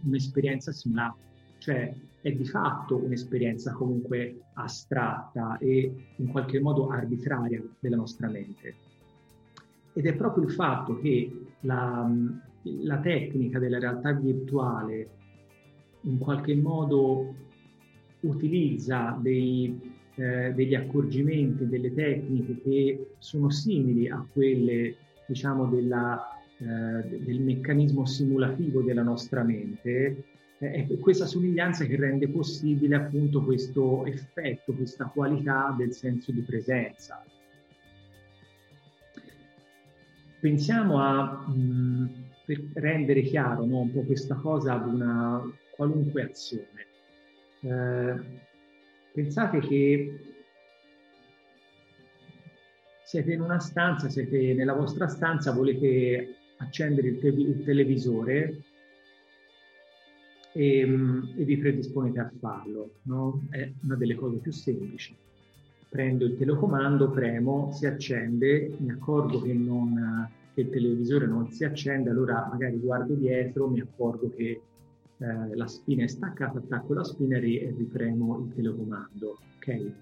un'esperienza simulata, cioè è di fatto un'esperienza comunque astratta e in qualche modo arbitraria della nostra mente. Ed è proprio il fatto che la, la tecnica della realtà virtuale in qualche modo utilizza dei, eh, degli accorgimenti, delle tecniche che sono simili a quelle diciamo della eh, del meccanismo simulativo della nostra mente, è questa somiglianza che rende possibile appunto questo effetto, questa qualità del senso di presenza. Pensiamo a, mh, mm, per rendere chiaro no, un po' questa cosa ad una qualunque azione. Eh, pensate che siete in una stanza, siete nella vostra stanza, volete accendere il, te- il televisore e, mm, e, vi predisponete a farlo. No? È una delle cose più semplici. Prendo il telecomando, premo, si accende, mi accorgo che, non, che il televisore non si accende, allora magari guardo dietro, mi accorgo che eh, la spina è staccata, attacco la spina e ripremo il telecomando. Okay?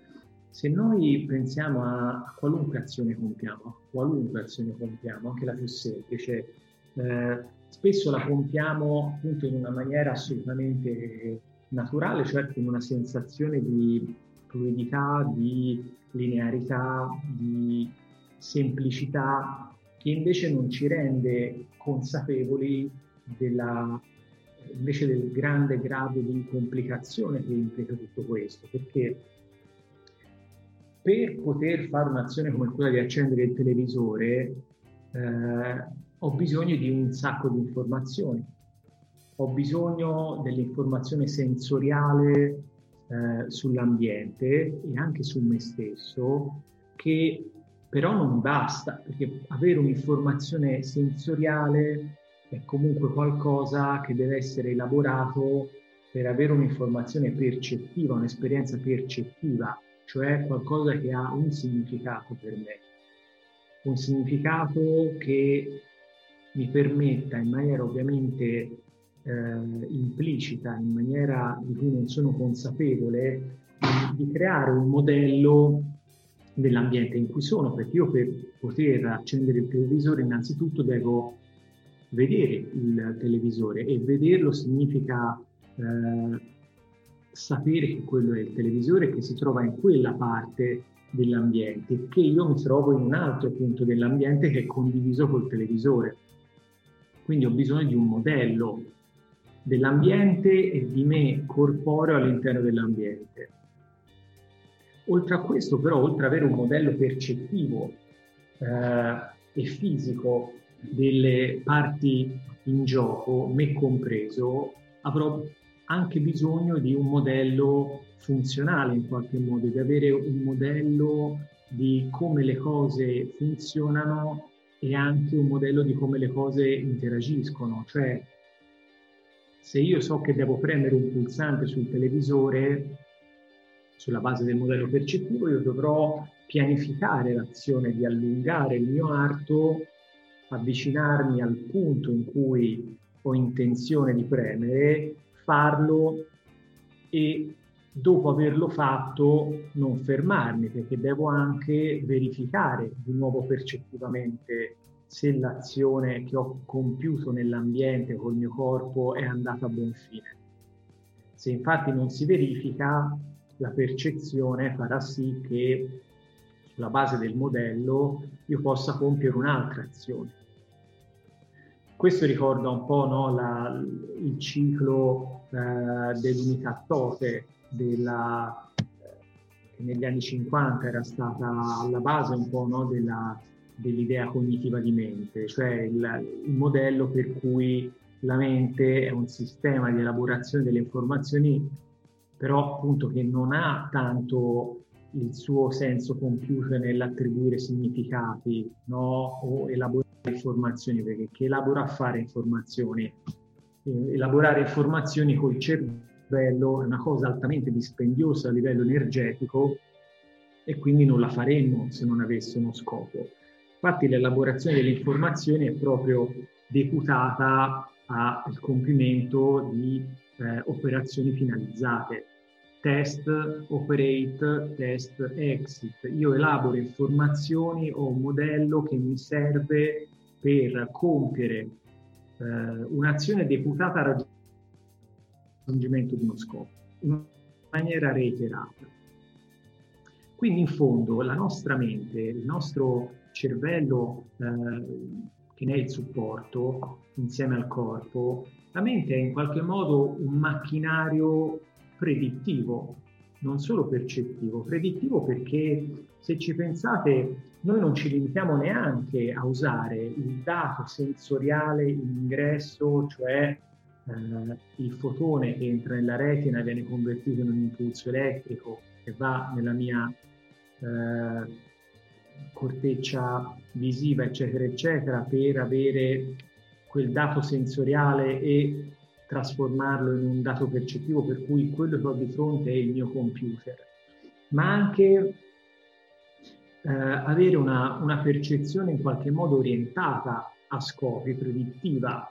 Se noi pensiamo a qualunque azione compiamo, qualunque azione compiamo, anche la più semplice, eh, spesso la compiamo appunto in una maniera assolutamente naturale, cioè con una sensazione di fluidità, di linearità, di semplicità, che invece non ci rende consapevoli della, invece del grande grado di complicazione che implica tutto questo, perché per poter fare un'azione come quella di accendere il televisore, eh, ho bisogno di un sacco di informazioni. Ho bisogno dell'informazione sensoriale eh, sull'ambiente e anche su me stesso, che però non basta, perché avere un'informazione sensoriale è comunque qualcosa che deve essere elaborato per avere un'informazione percettiva, un'esperienza percettiva, cioè qualcosa che ha un significato per me, un significato che mi permetta in maniera ovviamente eh, implicita, in maniera di cui non sono consapevole, di, di creare un modello dell'ambiente in cui sono, perché io per poter accendere il televisore innanzitutto devo vedere il televisore e vederlo significa eh, sapere che quello è il televisore che si trova in quella parte dell'ambiente, che io mi trovo in un altro punto dell'ambiente che è condiviso col televisore. Quindi ho bisogno di un modello dell'ambiente e di me corporeo all'interno dell'ambiente. Oltre a questo, però, oltre ad avere un modello percettivo eh, e fisico delle parti in gioco, me compreso, avrò anche bisogno di un modello funzionale in qualche modo, di avere un modello di come le cose funzionano e anche un modello di come le cose interagiscono. Cioè, se io so che devo premere un pulsante sul televisore, sulla base del modello percettivo, io dovrò pianificare l'azione di allungare il mio arto, avvicinarmi al punto in cui ho intenzione di premere, farlo e dopo averlo fatto non fermarmi perché devo anche verificare di nuovo percettivamente se l'azione che ho compiuto nell'ambiente col mio corpo è andata a buon fine. Se infatti non si verifica, la percezione farà sì che sulla base del modello io possa compiere un'altra azione. Questo ricorda un po' no, la, il ciclo eh, dell'unità tote della, che negli anni 50 era stata alla base un po' no, della, dell'idea cognitiva di mente, cioè il, il modello per cui la mente è un sistema di elaborazione delle informazioni, però appunto che non ha tanto il suo senso compiuto nell'attribuire significati no? o elaborare informazioni, perché chi elabora a fare informazioni, eh, elaborare informazioni col cervello è una cosa altamente dispendiosa a livello energetico e quindi non la faremmo se non avesse uno scopo. Infatti l'elaborazione delle informazioni è proprio deputata al compimento di eh, operazioni finalizzate test, operate, test, exit. Io elaboro informazioni o un modello che mi serve per compiere eh, un'azione deputata al raggiungimento di uno scopo in maniera reiterata. Quindi in fondo la nostra mente, il nostro cervello eh, che ne è il supporto insieme al corpo, la mente è in qualche modo un macchinario predittivo, non solo percettivo, predittivo perché se ci pensate noi non ci limitiamo neanche a usare il dato sensoriale in ingresso, cioè eh, il fotone che entra nella retina viene convertito in un impulso elettrico che va nella mia eh, corteccia visiva, eccetera, eccetera, per avere quel dato sensoriale e trasformarlo in un dato percettivo per cui quello che ho di fronte è il mio computer, ma anche eh, avere una, una percezione in qualche modo orientata a scopi, predittiva,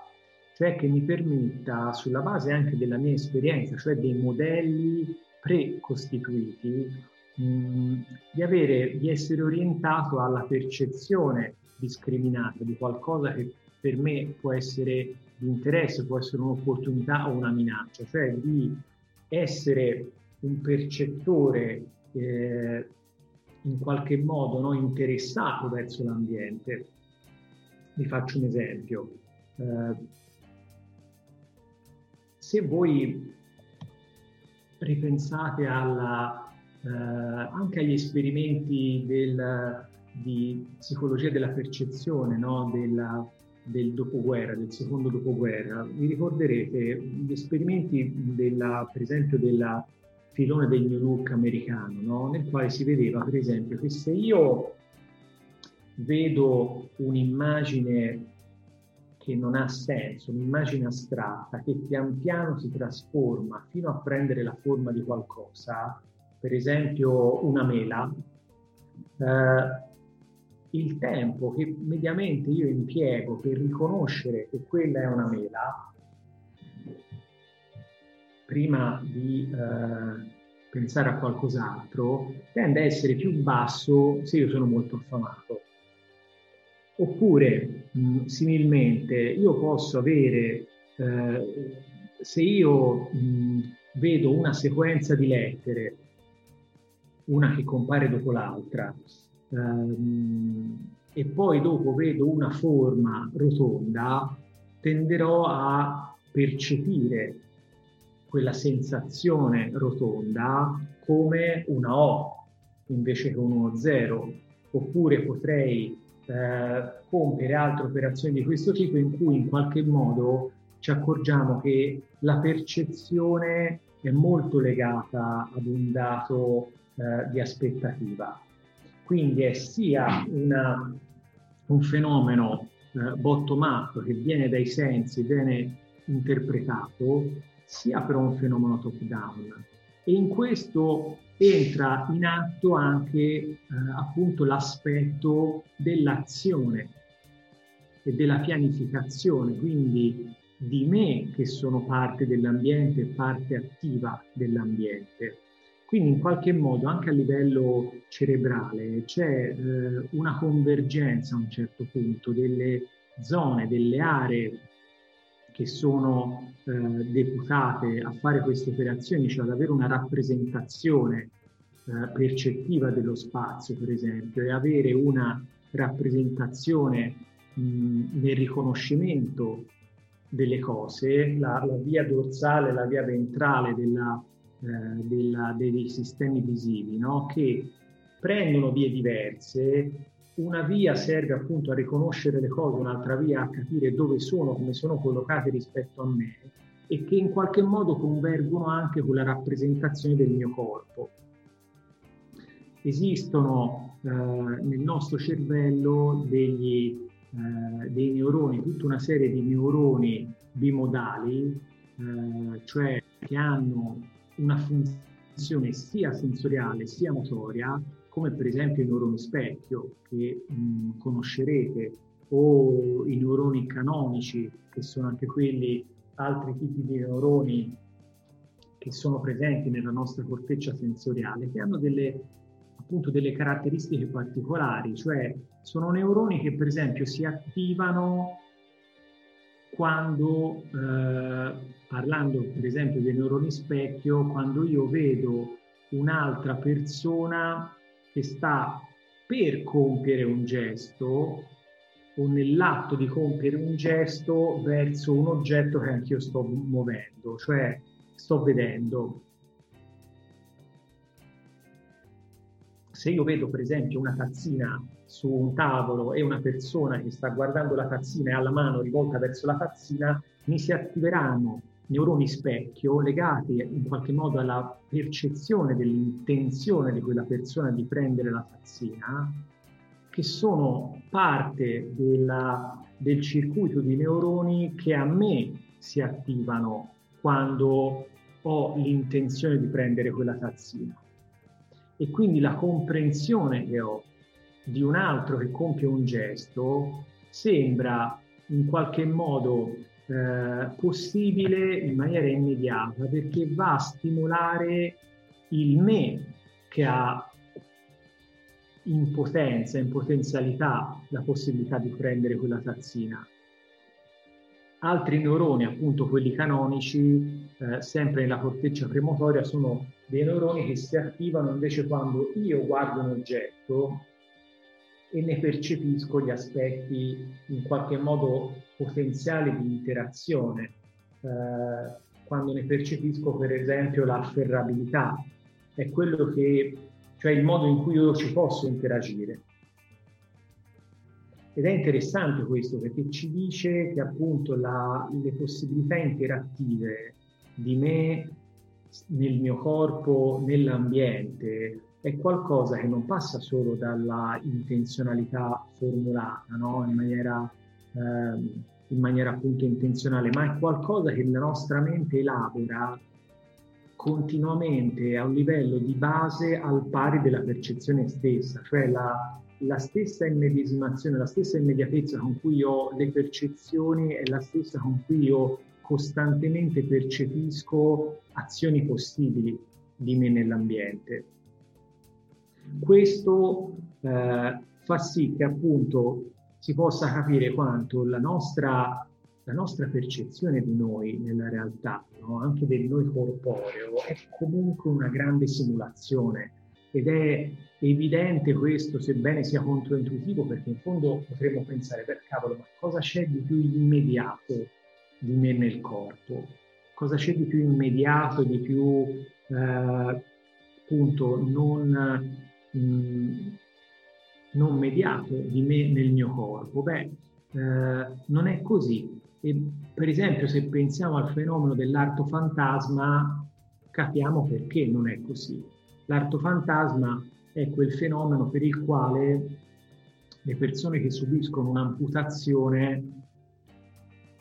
cioè che mi permetta, sulla base anche della mia esperienza, cioè dei modelli precostituiti, mh, di, avere, di essere orientato alla percezione discriminata di qualcosa che per me può essere di interesse, può essere un'opportunità o una minaccia, cioè di essere un percettore eh, in qualche modo no, interessato verso l'ambiente. Vi faccio un esempio. Eh, se voi ripensate alla, eh, anche agli esperimenti del, di psicologia della percezione, no, della, del dopoguerra, del secondo dopoguerra, vi ricorderete gli esperimenti della, per esempio della filone del New Look americano, no? nel quale si vedeva per esempio che se io vedo un'immagine che non ha senso, un'immagine astratta che pian piano si trasforma fino a prendere la forma di qualcosa, per esempio una mela, eh, il tempo che mediamente io impiego per riconoscere che quella è una mela, prima di eh, pensare a qualcos'altro, tende a essere più basso se io sono molto affamato. Oppure, mh, similmente, io posso avere, eh, se io mh, vedo una sequenza di lettere, una che compare dopo l'altra, ehm, e poi dopo vedo una forma rotonda, tenderò a percepire quella sensazione rotonda come una O invece che uno 0, oppure potrei eh, compiere altre operazioni di questo tipo in cui in qualche modo ci accorgiamo che la percezione è molto legata ad un dato eh, di aspettativa. Quindi è sia una, un fenomeno eh, bottom-up che viene dai sensi, viene interpretato, sia però un fenomeno top-down. E in questo entra in atto anche eh, appunto l'aspetto dell'azione e della pianificazione, quindi di me che sono parte dell'ambiente, parte attiva dell'ambiente. Quindi in qualche modo anche a livello cerebrale c'è eh, una convergenza a un certo punto delle zone, delle aree che sono eh, deputate a fare queste operazioni, cioè ad avere una rappresentazione eh, percettiva dello spazio, per esempio, e avere una rappresentazione mh, nel riconoscimento delle cose, la, la via dorsale, la via ventrale della eh, della, dei sistemi visivi, no? che prendono vie diverse, una via serve appunto a riconoscere le cose, un'altra via a capire dove sono, come sono collocate rispetto a me e che in qualche modo convergono anche con la rappresentazione del mio corpo. Esistono eh, nel nostro cervello degli, eh, dei neuroni, tutta una serie di neuroni bimodali, eh, cioè che hanno una funzione sia sensoriale sia motoria, come per esempio i neuroni specchio che mh, conoscerete, o i neuroni canonici, che sono anche quelli altri tipi di neuroni che sono presenti nella nostra corteccia sensoriale, che hanno delle, appunto delle caratteristiche particolari, cioè sono neuroni che per esempio si attivano quando, eh, parlando per esempio dei neuroni specchio, quando io vedo un'altra persona che sta per compiere un gesto o nell'atto di compiere un gesto verso un oggetto che anch'io sto muovendo, cioè sto vedendo. Se io vedo per esempio una tazzina su un tavolo e una persona che sta guardando la tazzina e ha la mano rivolta verso la tazzina, mi si attiveranno neuroni specchio legati in qualche modo alla percezione dell'intenzione di quella persona di prendere la tazzina, che sono parte della, del circuito di neuroni che a me si attivano quando ho l'intenzione di prendere quella tazzina. E quindi la comprensione che ho di un altro che compie un gesto sembra in qualche modo eh, possibile in maniera immediata perché va a stimolare il me che ha in potenza, in potenzialità la possibilità di prendere quella tazzina. Altri neuroni, appunto quelli canonici, eh, sempre nella corteccia premotoria, sono dei neuroni che si attivano invece quando io guardo un oggetto e ne percepisco gli aspetti in qualche modo potenziali di interazione. Eh, quando ne percepisco per esempio l'afferrabilità, è quello che, cioè il modo in cui io ci posso interagire. Ed è interessante questo perché ci dice che appunto la, le possibilità interattive di me nel mio corpo, nell'ambiente, è qualcosa che non passa solo dalla intenzionalità formulata no? in maniera eh, in maniera appunto intenzionale, ma è qualcosa che la nostra mente elabora continuamente a un livello di base al pari della percezione stessa, cioè la, la stessa immedesimazione, la stessa immediatezza con cui ho le percezioni è la stessa con cui io costantemente percepisco azioni possibili di me nell'ambiente. Questo eh, fa sì che appunto si possa capire quanto la nostra, la nostra percezione di noi nella realtà, no? anche del noi corporeo, è comunque una grande simulazione ed è evidente questo, sebbene sia controintuitivo, perché in fondo potremmo pensare, per cavolo, ma cosa c'è di più immediato di me nel corpo? Cosa c'è di più immediato, di più eh, appunto non, mh, mm, non mediato di me nel mio corpo? Beh, eh, non è così. E per esempio, se pensiamo al fenomeno dell'arto fantasma, capiamo perché non è così. L'arto fantasma è quel fenomeno per il quale le persone che subiscono un'amputazione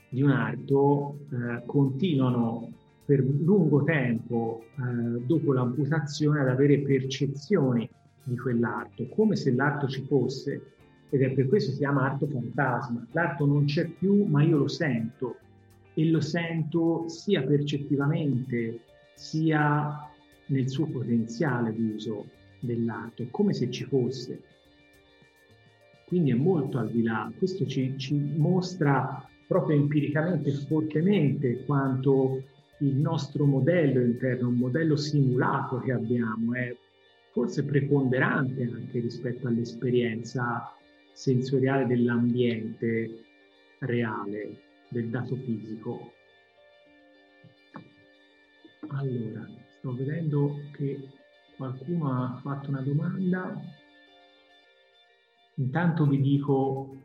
di un arto eh, continuano per lungo tempo eh, dopo l'amputazione ad avere percezioni di quell'arto, come se l'arto ci fosse, ed è per questo che si chiama arto fantasma. L'arto non c'è più, ma io lo sento, e lo sento sia percettivamente, sia nel suo potenziale d'uso dell'arto, come se ci fosse. Quindi è molto al di là, questo ci, ci mostra proprio empiricamente fortemente quanto il nostro modello interno, un modello simulato che abbiamo, è forse preponderante anche rispetto all'esperienza sensoriale dell'ambiente reale, del dato fisico. Allora, sto vedendo che qualcuno ha fatto una domanda. Intanto vi dico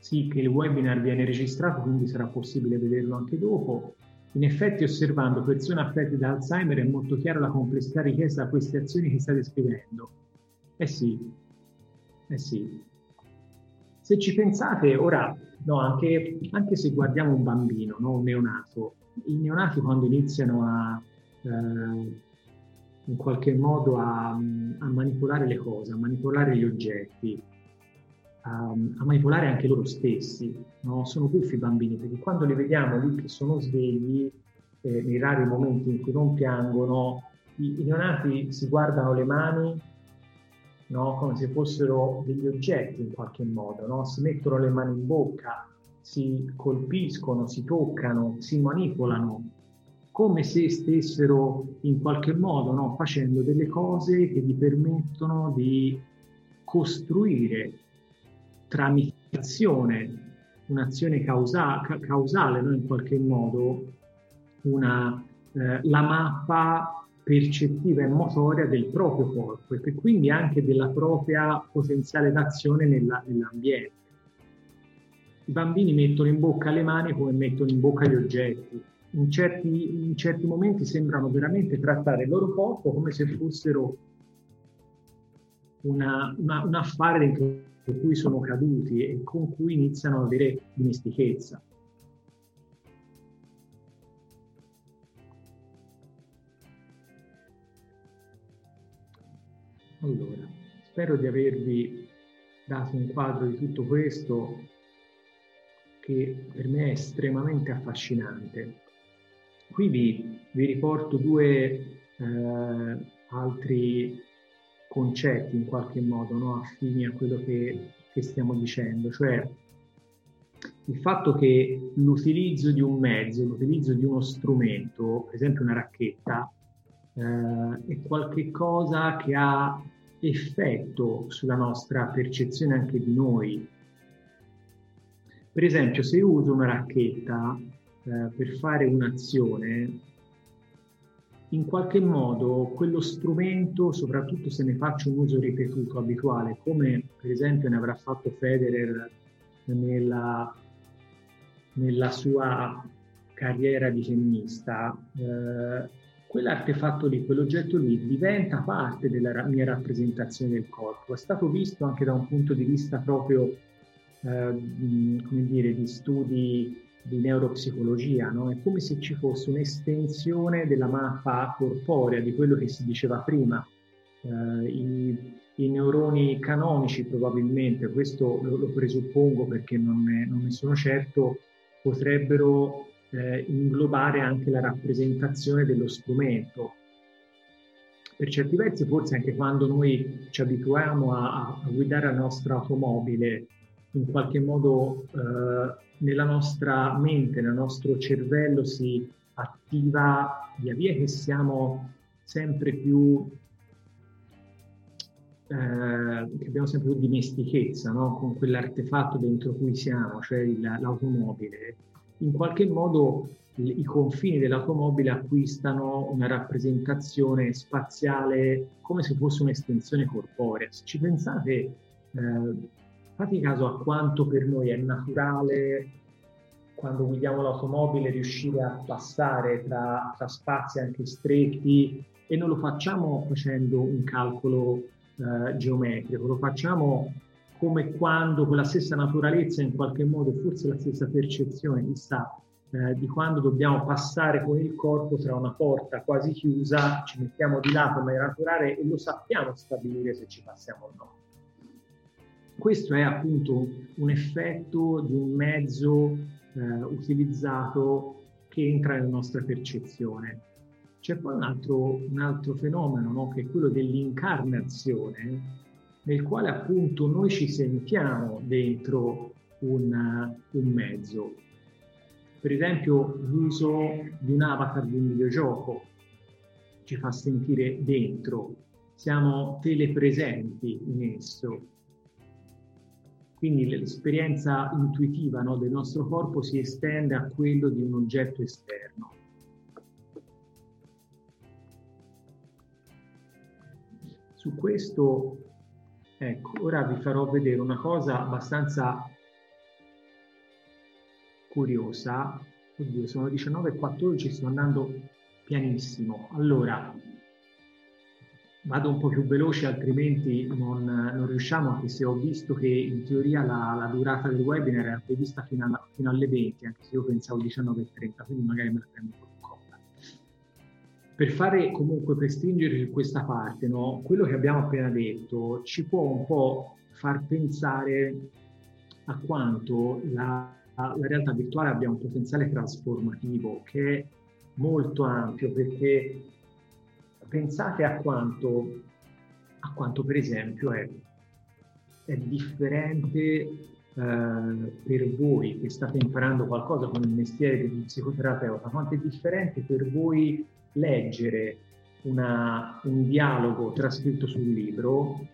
sì che il webinar viene registrato, quindi sarà possibile vederlo anche dopo. In effetti, osservando persone affette da Alzheimer è molto chiara la complessità richiesta da queste azioni che state scrivendo. Eh sì, eh sì. Se ci pensate, ora, no, anche, anche se guardiamo un bambino, no, un neonato, i neonati quando iniziano a, eh, in qualche modo a, a, manipolare le cose, a manipolare gli oggetti, a, a manipolare anche loro stessi, no? sono buffi i bambini, perché quando li vediamo lì che sono svegli, eh, nei rari momenti in cui non piangono, i, i neonati si guardano le mani no? come se fossero degli oggetti in qualche modo, no? si mettono le mani in bocca, si colpiscono, si toccano, si manipolano, come se stessero in qualche modo no, facendo delle cose che gli permettono di costruire tramite azione, un'azione causa, causale, no, in qualche modo, una, eh, la mappa percettiva e motoria del proprio corpo e quindi anche della propria potenziale d'azione nella, nell'ambiente. I bambini mettono in bocca le mani come mettono in bocca gli oggetti. In certi, in certi momenti sembrano veramente trattare il loro corpo come se fossero una, una, un affare dentro cui sono caduti e con cui iniziano ad avere dimestichezza. Allora, spero di avervi dato un quadro di tutto questo che per me è estremamente affascinante. Qui vi, vi riporto due eh, altri concetti in qualche modo no? affini a quello che, che stiamo dicendo, cioè il fatto che l'utilizzo di un mezzo, l'utilizzo di uno strumento, per esempio una racchetta, eh, è qualcosa che ha effetto sulla nostra percezione anche di noi, per esempio, se io uso una racchetta eh, per fare un'azione, in qualche modo quello strumento, soprattutto se ne faccio un uso ripetuto, abituale, come per esempio ne avrà fatto Federer nella, nella sua carriera di tennista, eh, quell'artefatto lì, quell'oggetto lì diventa parte della mia rappresentazione del corpo. È stato visto anche da un punto di vista proprio eh, come dire, di studi di neuropsicologia, no? è come se ci fosse un'estensione della mappa corporea, di quello che si diceva prima. Eh, i, i, neuroni canonici probabilmente, questo lo, lo presuppongo perché non ne, non ne, sono certo, potrebbero eh, inglobare anche la rappresentazione dello strumento. Per certi versi, forse anche quando noi ci abituiamo a, a guidare la nostra automobile, in qualche modo eh, nella nostra mente, nel nostro cervello si attiva via via che siamo sempre più eh, che abbiamo sempre più dimestichezza no? con quell'artefatto dentro cui siamo, cioè il, l'automobile. In qualche modo i confini dell'automobile acquistano una rappresentazione spaziale come se fosse un'estensione corporea. Se ci pensate, eh, fate caso a quanto per noi è naturale quando guidiamo l'automobile riuscire a passare tra, tra spazi anche stretti e non lo facciamo facendo un calcolo eh, geometrico, lo facciamo come quando quella stessa naturalezza in qualche modo, forse la stessa percezione, chissà, eh, di quando dobbiamo passare con il corpo tra una porta quasi chiusa, ci mettiamo di lato in maniera naturale e lo sappiamo stabilire se ci passiamo o no. Questo è appunto un effetto di un mezzo eh, utilizzato che entra nella nostra percezione. C'è poi un altro, un altro fenomeno no? che è quello dell'incarnazione, nel quale appunto noi ci sentiamo dentro un, un mezzo. Per esempio l'uso di un avatar di un videogioco ci fa sentire dentro, siamo telepresenti in esso, quindi l'esperienza intuitiva no, del nostro corpo si estende a quello di un oggetto esterno. Su questo, ecco, ora vi farò vedere una cosa abbastanza curiosa. Oddio, sono 19.14, sto andando pianissimo. Allora, vado un po' più veloce, altrimenti non, non, riusciamo, anche se ho visto che in teoria la, la durata del webinar era prevista fino, alla, fino, alle 20, anche se io pensavo 19.30, quindi magari me la prendo un po' comoda. Per fare comunque, per stringere su questa parte, no, quello che abbiamo appena detto ci può un po' far pensare a quanto la, la realtà virtuale abbia un potenziale trasformativo che è molto ampio perché pensate a quanto, a quanto per esempio è, è differente eh, per voi che state imparando qualcosa con il mestiere di psicoterapeuta, quanto è differente per voi leggere una, un dialogo trascritto sul libro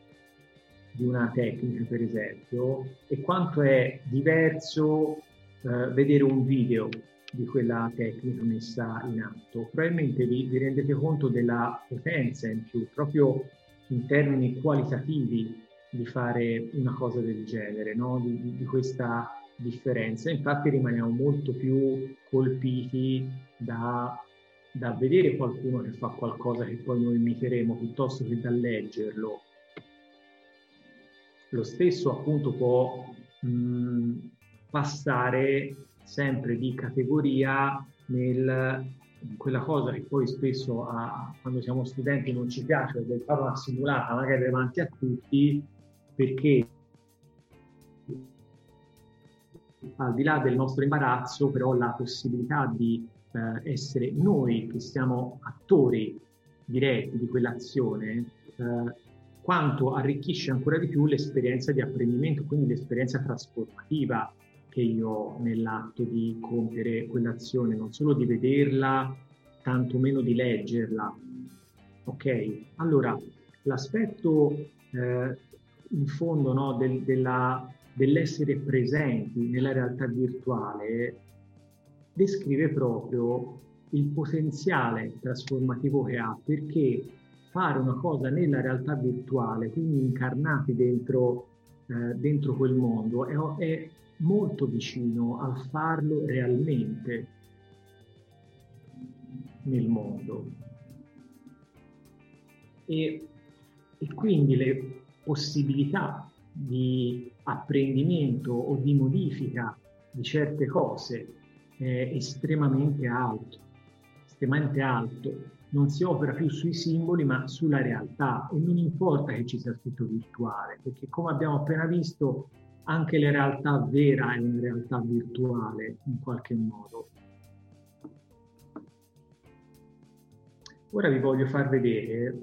di una tecnica, per esempio, e quanto è diverso eh, vedere un video di quella tecnica messa in atto. Probabilmente vi, vi rendete conto della potenza in più, proprio in termini qualitativi, di fare una cosa del genere, no? di, di, questa differenza. Infatti rimaniamo molto più colpiti da, da, vedere qualcuno che fa qualcosa che poi noi imiteremo piuttosto che da leggerlo. Lo stesso appunto può mh, passare sempre di categoria nel quella cosa che poi spesso a, quando siamo studenti non ci piace, fare una simulata magari davanti a tutti, perché al di là del nostro imbarazzo, però la possibilità di eh, essere noi che siamo attori diretti di quell'azione, eh, quanto arricchisce ancora di più l'esperienza di apprendimento, quindi l'esperienza trasformativa che io ho nell'atto di compiere quell'azione, non solo di vederla, tanto meno di leggerla. Ok? Allora, l'aspetto eh, in fondo no, del, della, dell'essere presenti nella realtà virtuale descrive proprio il potenziale trasformativo che ha, perché fare una cosa nella realtà virtuale, quindi incarnati dentro, eh, dentro quel mondo, è, è molto vicino al farlo realmente nel mondo. E, e quindi le possibilità di apprendimento o di modifica di certe cose è estremamente alto, estremamente alto. Non si opera più sui simboli ma sulla realtà e non importa che ci sia scritto virtuale, perché come abbiamo appena visto anche la realtà vera è una realtà virtuale in qualche modo. Ora vi voglio far vedere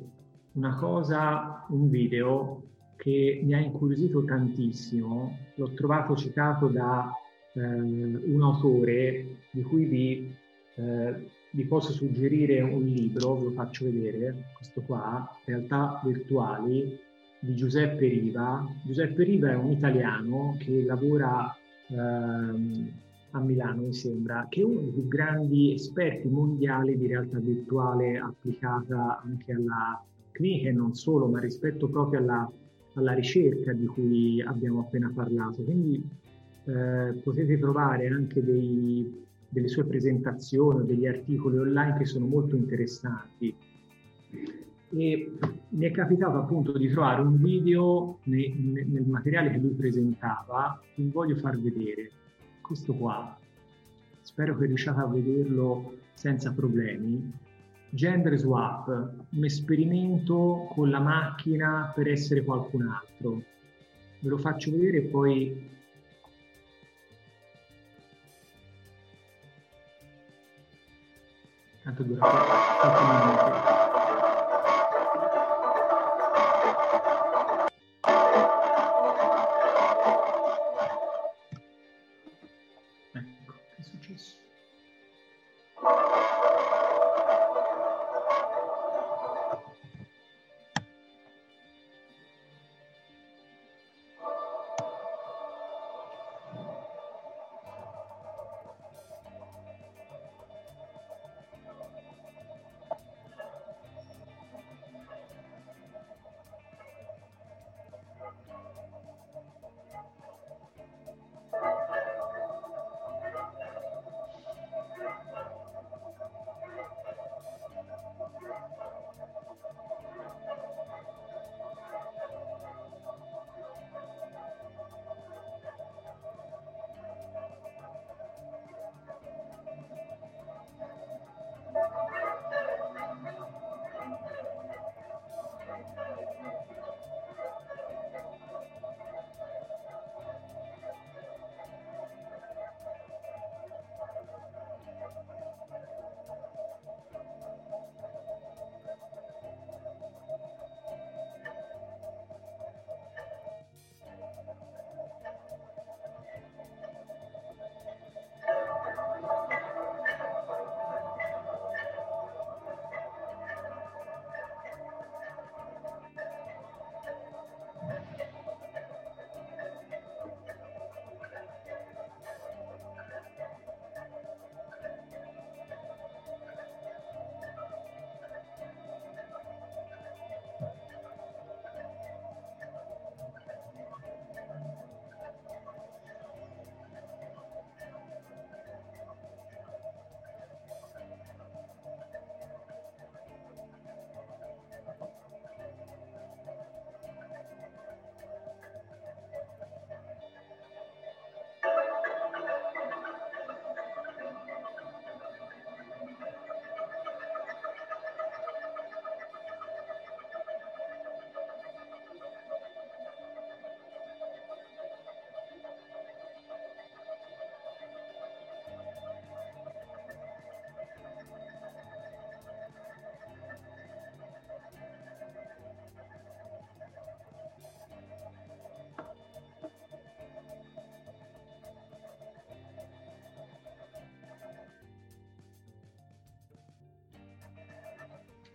una cosa, un video che mi ha incuriosito tantissimo, l'ho trovato citato da eh, un autore di cui vi, eh, vi, posso suggerire un libro, ve lo faccio vedere, questo qua, Realtà virtuali, di Giuseppe Riva. Giuseppe Riva è un italiano che lavora ehm, a Milano, mi sembra, che è uno dei più grandi esperti mondiali di realtà virtuale applicata anche alla clinica e non solo, ma rispetto proprio alla alla ricerca di cui abbiamo appena parlato. Quindi eh, potete trovare anche dei, delle sue presentazioni, degli articoli online che sono molto interessanti. E mi è capitato appunto di trovare un video ne, ne, nel materiale che lui presentava, che voglio far vedere. Questo qua. Spero che riusciate a vederlo senza problemi Gender swap, un esperimento con la macchina per essere qualcun altro. Ve lo faccio vedere e poi tanto dura qualche minuto.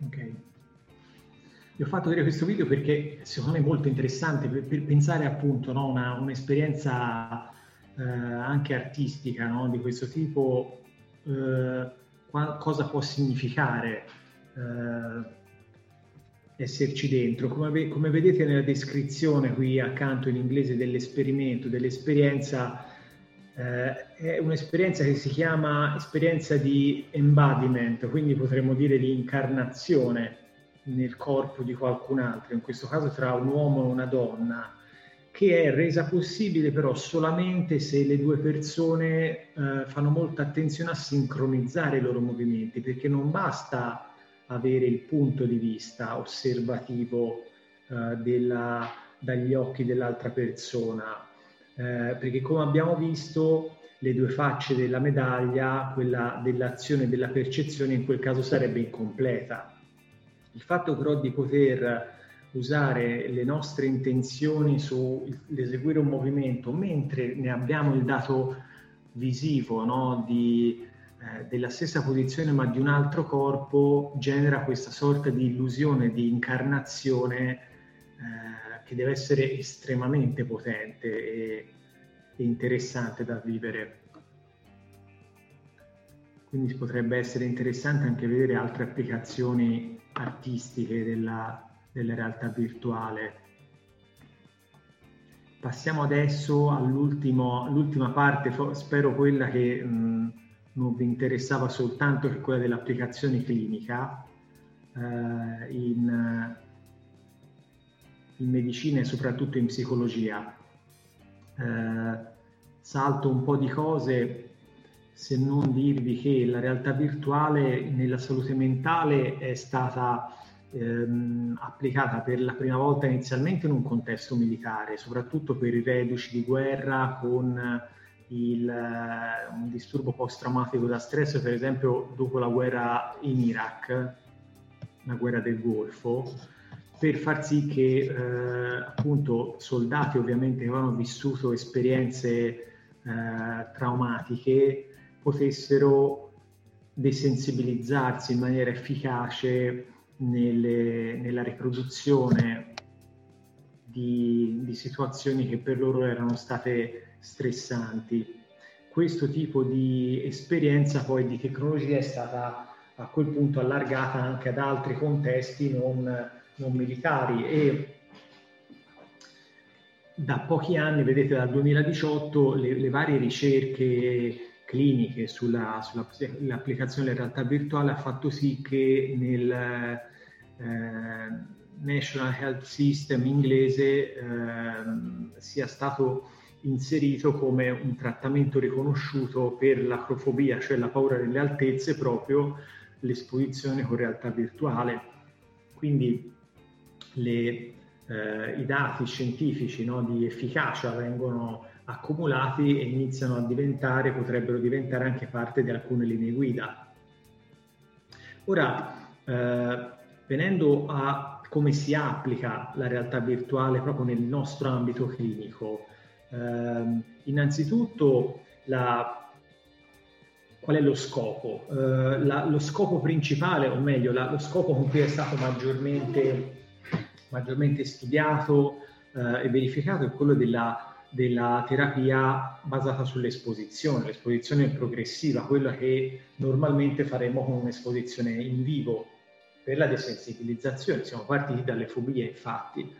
Ok. Vi ho fatto vedere questo video perché secondo me è molto interessante per, per pensare appunto a no, un'esperienza eh, anche artistica no, di questo tipo, eh, qua, cosa può significare eh, esserci dentro. Come, come, vedete nella descrizione qui accanto in inglese dell'esperimento, dell'esperienza, eh, è un'esperienza che si chiama esperienza di embodiment, quindi potremmo dire di incarnazione nel corpo di qualcun altro, in questo caso tra un uomo e una donna, che è resa possibile però solamente se le due persone eh, fanno molta attenzione a sincronizzare i loro movimenti, perché non basta avere il punto di vista osservativo eh, della, dagli occhi dell'altra persona, eh, perché come abbiamo visto le due facce della medaglia, quella dell'azione e della percezione in quel caso sarebbe incompleta. Il fatto però di poter usare le nostre intenzioni sull'eseguire un movimento mentre ne abbiamo il dato visivo no, di, eh, della stessa posizione ma di un altro corpo genera questa sorta di illusione di incarnazione eh, che deve essere estremamente potente e, e interessante da vivere. Quindi potrebbe essere interessante anche vedere altre applicazioni artistiche della, della realtà virtuale. Passiamo adesso all'ultima parte, spero quella che mh, non vi interessava soltanto, che è quella dell'applicazione clinica eh, in, in, medicina e soprattutto in psicologia. Eh, salto un po' di cose se non dirvi che la realtà virtuale nella salute mentale è stata ehm, applicata per la prima volta inizialmente in un contesto militare, soprattutto per i reduci di guerra con il, eh, un disturbo post-traumatico da stress, per esempio dopo la guerra in Iraq, la guerra del Golfo, per far sì che eh, appunto soldati ovviamente che avevano vissuto esperienze eh, traumatiche potessero desensibilizzarsi in maniera efficace nelle, nella riproduzione di, di situazioni che per loro erano state stressanti. Questo tipo di esperienza poi di tecnologia è stata a quel punto allargata anche ad altri contesti non, non militari e da pochi anni, vedete dal 2018, le, le varie ricerche cliniche sulla, sull'applicazione della realtà virtuale ha fatto sì che nel eh, National Health System inglese eh, sia stato inserito come un trattamento riconosciuto per l'acrofobia, cioè la paura delle altezze, proprio l'esposizione con realtà virtuale. Quindi le, eh, i dati scientifici no, di efficacia vengono accumulati e iniziano a diventare, potrebbero diventare anche parte di alcune linee guida. Ora, eh, venendo a come si applica la realtà virtuale proprio nel nostro ambito clinico, eh, innanzitutto la, qual è lo scopo? Eh, la, lo scopo principale, o meglio, la, lo scopo con cui è stato maggiormente, maggiormente studiato eh, e verificato è quello della della terapia basata sull'esposizione, l'esposizione progressiva, quella che normalmente faremo con un'esposizione in vivo per la desensibilizzazione. Siamo partiti dalle fobie, infatti.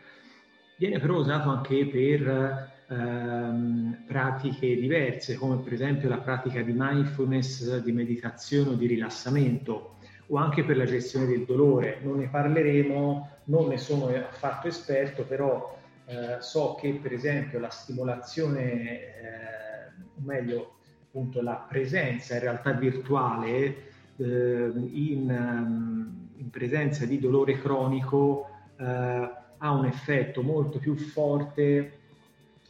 Viene però usato anche per ehm, pratiche diverse, come per esempio la pratica di mindfulness, di meditazione o di rilassamento, o anche per la gestione del dolore. Non ne parleremo, non ne sono affatto esperto, però eh, so che per esempio la stimolazione, eh, o meglio appunto la presenza in realtà virtuale eh, in, ehm, in, presenza di dolore cronico eh, ha un effetto molto più forte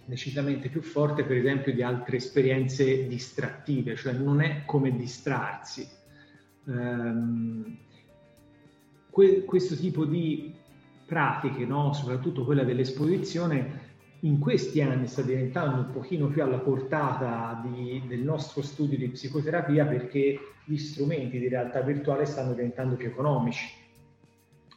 decisamente più forte per esempio di altre esperienze distrattive, cioè non è come distrarsi. Um, que- questo tipo di pratiche, no? soprattutto quella dell'esposizione, in questi anni sta diventando un pochino più alla portata di, del nostro studio di psicoterapia perché gli strumenti di realtà virtuale stanno diventando più economici,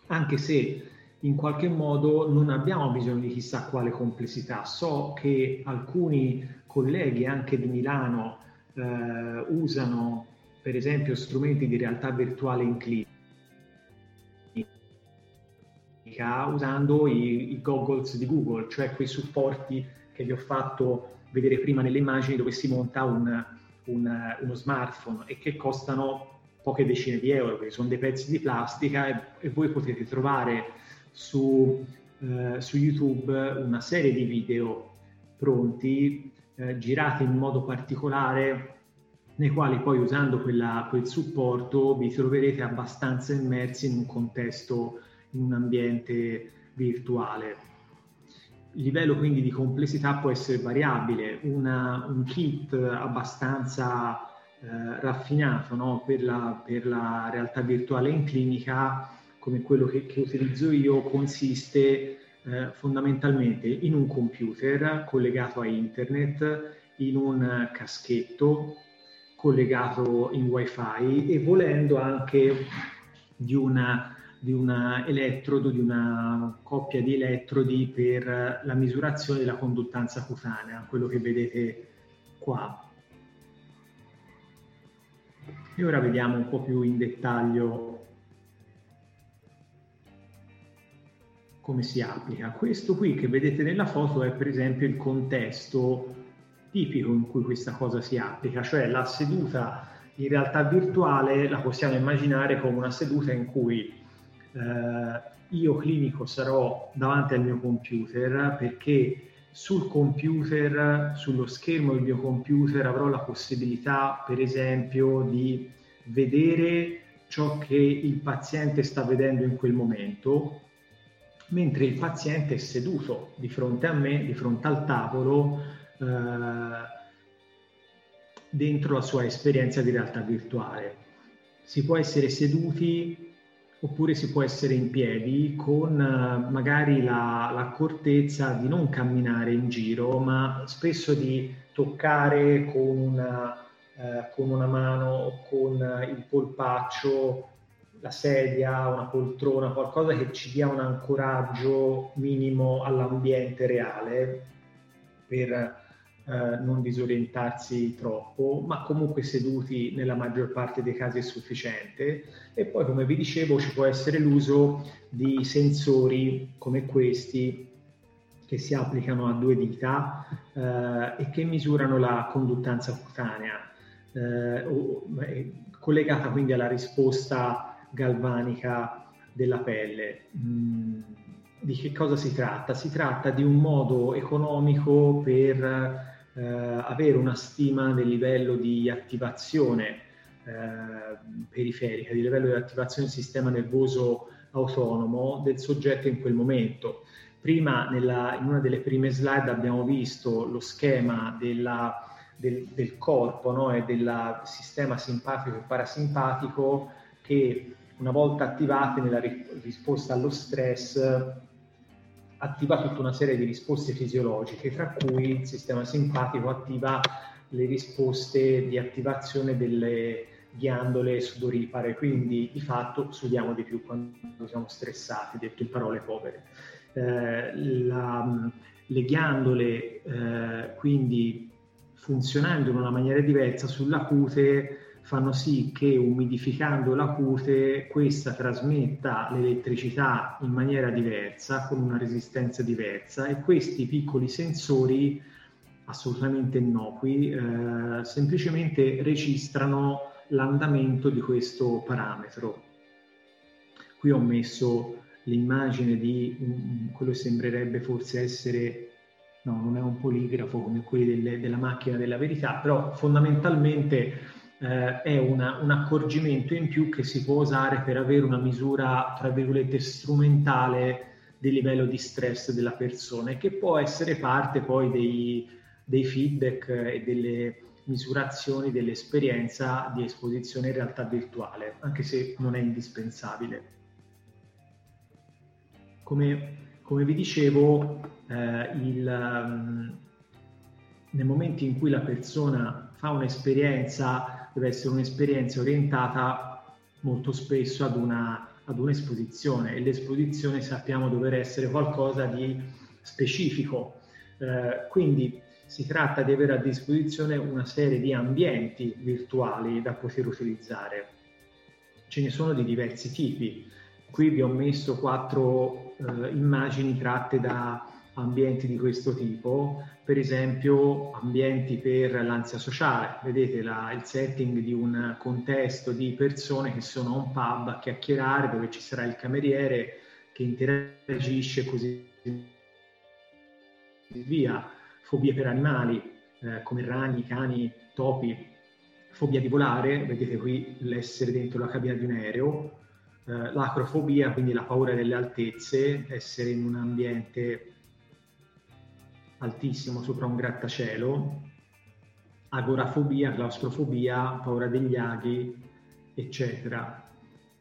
anche se in qualche modo non abbiamo bisogno di chissà quale complessità. So che alcuni colleghi anche di Milano eh, usano per esempio strumenti di realtà virtuale in clinica usando i, i goggles di Google, cioè quei supporti che vi ho fatto vedere prima nelle immagini dove si monta un, un, uno smartphone e che costano poche decine di euro, perché sono dei pezzi di plastica e, e voi potete trovare su eh, su YouTube una serie di video pronti, eh, girati in modo particolare, nei quali poi usando quella, quel supporto vi troverete abbastanza immersi in un contesto, in un ambiente virtuale. Il livello quindi di complessità può essere variabile, Una, un kit abbastanza eh, raffinato no? per, la, per, la, realtà virtuale in clinica, come quello che, che utilizzo io, consiste eh, fondamentalmente in un computer collegato a internet, in un caschetto collegato in wifi e volendo anche di una di un elettrodo, di una coppia di elettrodi per la misurazione della conduttanza cutanea, quello che vedete qua. E ora vediamo un po' più in dettaglio come si applica. Questo qui che vedete nella foto è per esempio il contesto tipico in cui questa cosa si applica, cioè la seduta in realtà virtuale la possiamo immaginare come una seduta in cui eh, io clinico sarò davanti al mio computer perché sul computer, sullo schermo del mio computer avrò la possibilità, per esempio, di vedere ciò che il paziente sta vedendo in quel momento, mentre il paziente è seduto di fronte a me, di fronte al tavolo, dentro la sua esperienza di realtà virtuale. Si può essere seduti oppure si può essere in piedi con uh, magari la, l'accortezza di non camminare in giro, ma spesso di toccare con una, uh, con una mano o con il polpaccio la sedia, una poltrona, qualcosa che ci dia un ancoraggio minimo all'ambiente reale per eh, non disorientarsi troppo, ma comunque seduti nella maggior parte dei casi è sufficiente. E poi, come vi dicevo, ci può essere l'uso di sensori come questi che si applicano a due dita eh, e che misurano la conduttanza cutanea, eh, collegata quindi alla risposta galvanica della pelle. Mm, di che cosa si tratta? Si tratta di un modo economico per eh, avere una stima del livello di attivazione eh, periferica, di livello di attivazione del sistema nervoso autonomo del soggetto in quel momento. Prima, nella, in una delle prime slide, abbiamo visto lo schema della, del, del, corpo no? e del sistema simpatico e parasimpatico che una volta attivati nella risposta allo stress attiva tutta una serie di risposte fisiologiche, tra cui il sistema simpatico attiva le risposte di attivazione delle ghiandole sudoripare, quindi di fatto sudiamo di più quando siamo stressati, detto in parole povere. Eh, la, le ghiandole eh, quindi funzionando in una maniera diversa sulla cute fanno sì che umidificando la cute questa trasmetta l'elettricità in maniera diversa, con una resistenza diversa e questi piccoli sensori assolutamente innocui eh, semplicemente registrano l'andamento di questo parametro. Qui ho messo l'immagine di quello che sembrerebbe forse essere, no, non è un poligrafo come quelli delle, della macchina della verità, però fondamentalmente eh, è una, un accorgimento in più che si può usare per avere una misura, tra virgolette, strumentale del livello di stress della persona e che può essere parte poi dei, dei feedback e delle misurazioni dell'esperienza di esposizione in realtà virtuale, anche se non è indispensabile. Come, come vi dicevo, eh, il, um, nel momento in cui la persona fa un'esperienza deve essere un'esperienza orientata molto spesso ad, una, ad un'esposizione e l'esposizione sappiamo dover essere qualcosa di specifico. Eh, quindi si tratta di avere a disposizione una serie di ambienti virtuali da poter utilizzare. Ce ne sono di diversi tipi. Qui vi ho messo quattro eh, immagini tratte da ambienti di questo tipo, per esempio ambienti per l'ansia sociale, vedete la, il setting di un contesto di persone che sono a un pub a chiacchierare dove ci sarà il cameriere che interagisce così via, fobie per animali eh, come ragni, cani, topi, fobia di volare, vedete qui l'essere dentro la cabina di un aereo, eh, l'acrofobia, quindi la paura delle altezze, essere in un ambiente altissimo sopra un grattacielo, agorafobia, claustrofobia, paura degli aghi, eccetera.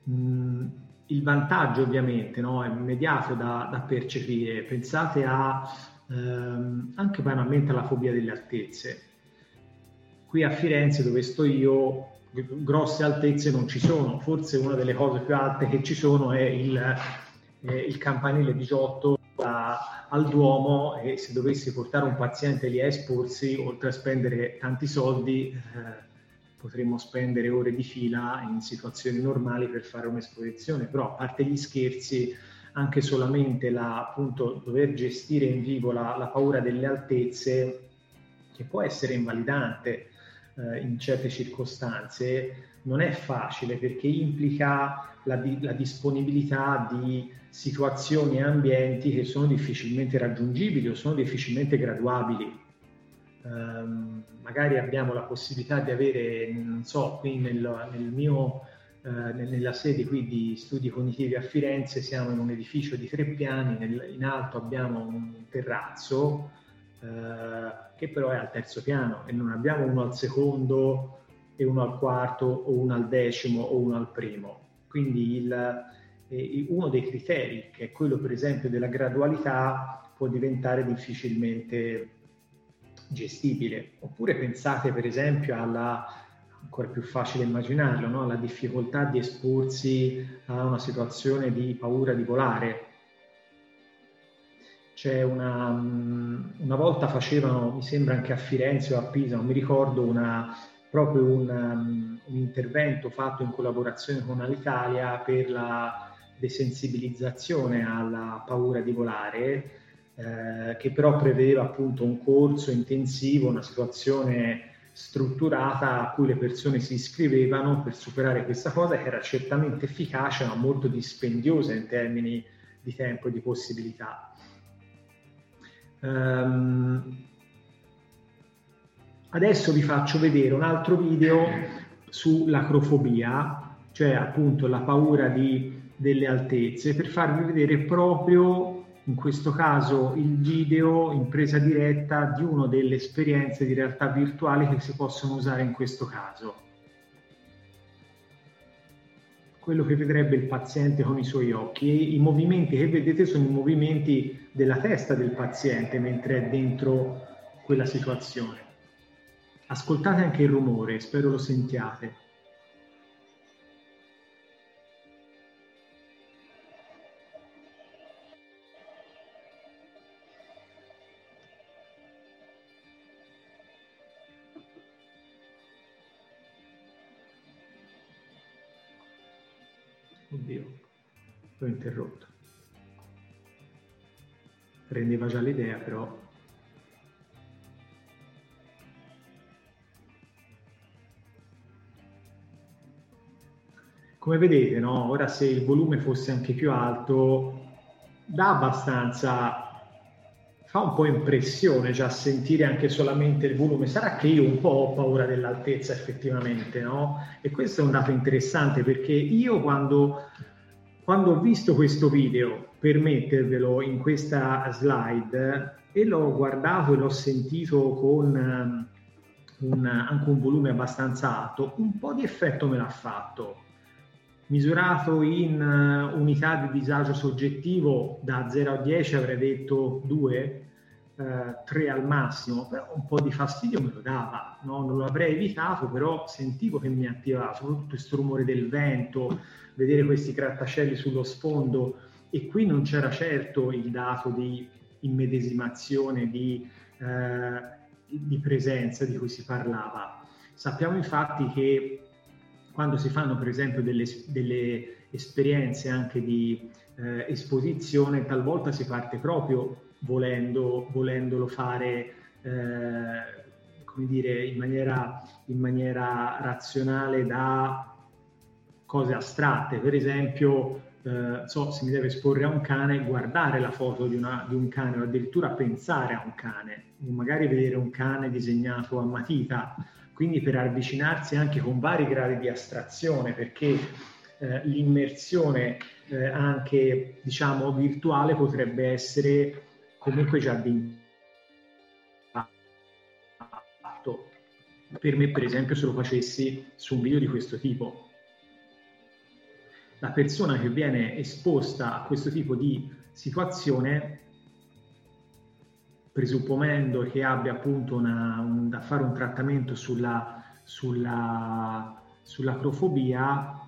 Mm, il vantaggio ovviamente no, è immediato da, da percepire. Pensate a, ehm, anche banalmente alla fobia delle altezze. Qui a Firenze dove sto io grosse altezze non ci sono, forse una delle cose più alte che ci sono è il, eh, il campanile 18 a, al Duomo e se dovessi portare un paziente lì a esporsi, oltre a spendere tanti soldi, eh, potremmo spendere ore di fila in situazioni normali per fare un'esposizione, però a parte gli scherzi, anche solamente la, appunto, dover gestire in vivo la, la paura delle altezze, che può essere invalidante eh, in certe circostanze, non è facile perché implica la, la disponibilità di situazioni e ambienti che sono difficilmente raggiungibili o sono difficilmente graduabili. Um, magari abbiamo la possibilità di avere, non so, qui nel, nel mio, uh, nella sede qui di studi cognitivi a Firenze siamo in un edificio di tre piani, nel, in alto abbiamo un terrazzo uh, che però è al terzo piano e non abbiamo uno al secondo e uno al quarto o uno al decimo o uno al primo. Quindi il, eh, uno dei criteri, che è quello per esempio della gradualità, può diventare difficilmente gestibile. Oppure pensate per esempio alla, ancora più facile immaginarlo, no? alla difficoltà di esporsi a una situazione di paura di volare. C'è una, una volta facevano, mi sembra anche a Firenze o a Pisa, non mi ricordo, una, proprio un, un intervento fatto in collaborazione con Alitalia per la desensibilizzazione alla paura di volare eh, che però prevedeva appunto un corso intensivo, una situazione strutturata a cui le persone si iscrivevano per superare questa cosa che era certamente efficace ma molto dispendiosa in termini di tempo e di possibilità. Um, adesso vi faccio vedere un altro video sull'acrofobia, cioè appunto la paura di, delle altezze, per farvi vedere proprio in questo caso il video in presa diretta di una delle esperienze di realtà virtuale che si possono usare in questo caso. Quello che vedrebbe il paziente con i suoi occhi e i movimenti che vedete sono i movimenti della testa del paziente mentre è dentro quella situazione. Ascoltate anche il rumore, spero lo sentiate. Oddio, l'ho interrotto. Rendeva già l'idea, però come vedete, no? ora se il volume fosse anche più alto, dà abbastanza fa un po' impressione già sentire anche solamente il volume. Sarà che io un po' ho paura dell'altezza effettivamente, no? E questo è un dato interessante perché io quando, quando ho visto questo video, per mettervelo in questa slide, e l'ho guardato e l'ho sentito con um, un, anche un volume abbastanza alto, un po' di effetto me l'ha fatto. Misurato in uh, unità di disagio soggettivo da 0 a 10 avrei detto 2, 3 uh, al massimo, però un po' di fastidio me lo dava, no? non lo avrei evitato, però sentivo che mi attivava, soprattutto questo rumore del vento, vedere questi grattacieli sullo sfondo e qui non c'era certo il dato di immedesimazione, di, uh, di presenza di cui si parlava. Sappiamo infatti che quando si fanno per esempio delle, delle esperienze anche di eh, esposizione, talvolta si parte proprio volendo, volendolo fare eh, come dire, in maniera, in maniera razionale da cose astratte. Per esempio, eh, so se mi deve esporre a un cane, guardare la foto di, una, di, un cane o addirittura pensare a un cane, magari vedere un cane disegnato a matita, quindi per avvicinarsi anche con vari gradi di astrazione, perché eh, l'immersione eh, anche diciamo virtuale potrebbe essere comunque già di impatto. Per me, per esempio, se lo facessi su un video di questo tipo, la persona che viene esposta a questo tipo di situazione, presupponendo che abbia appunto una, un, da fare un trattamento sulla, sulla, sull'acrofobia,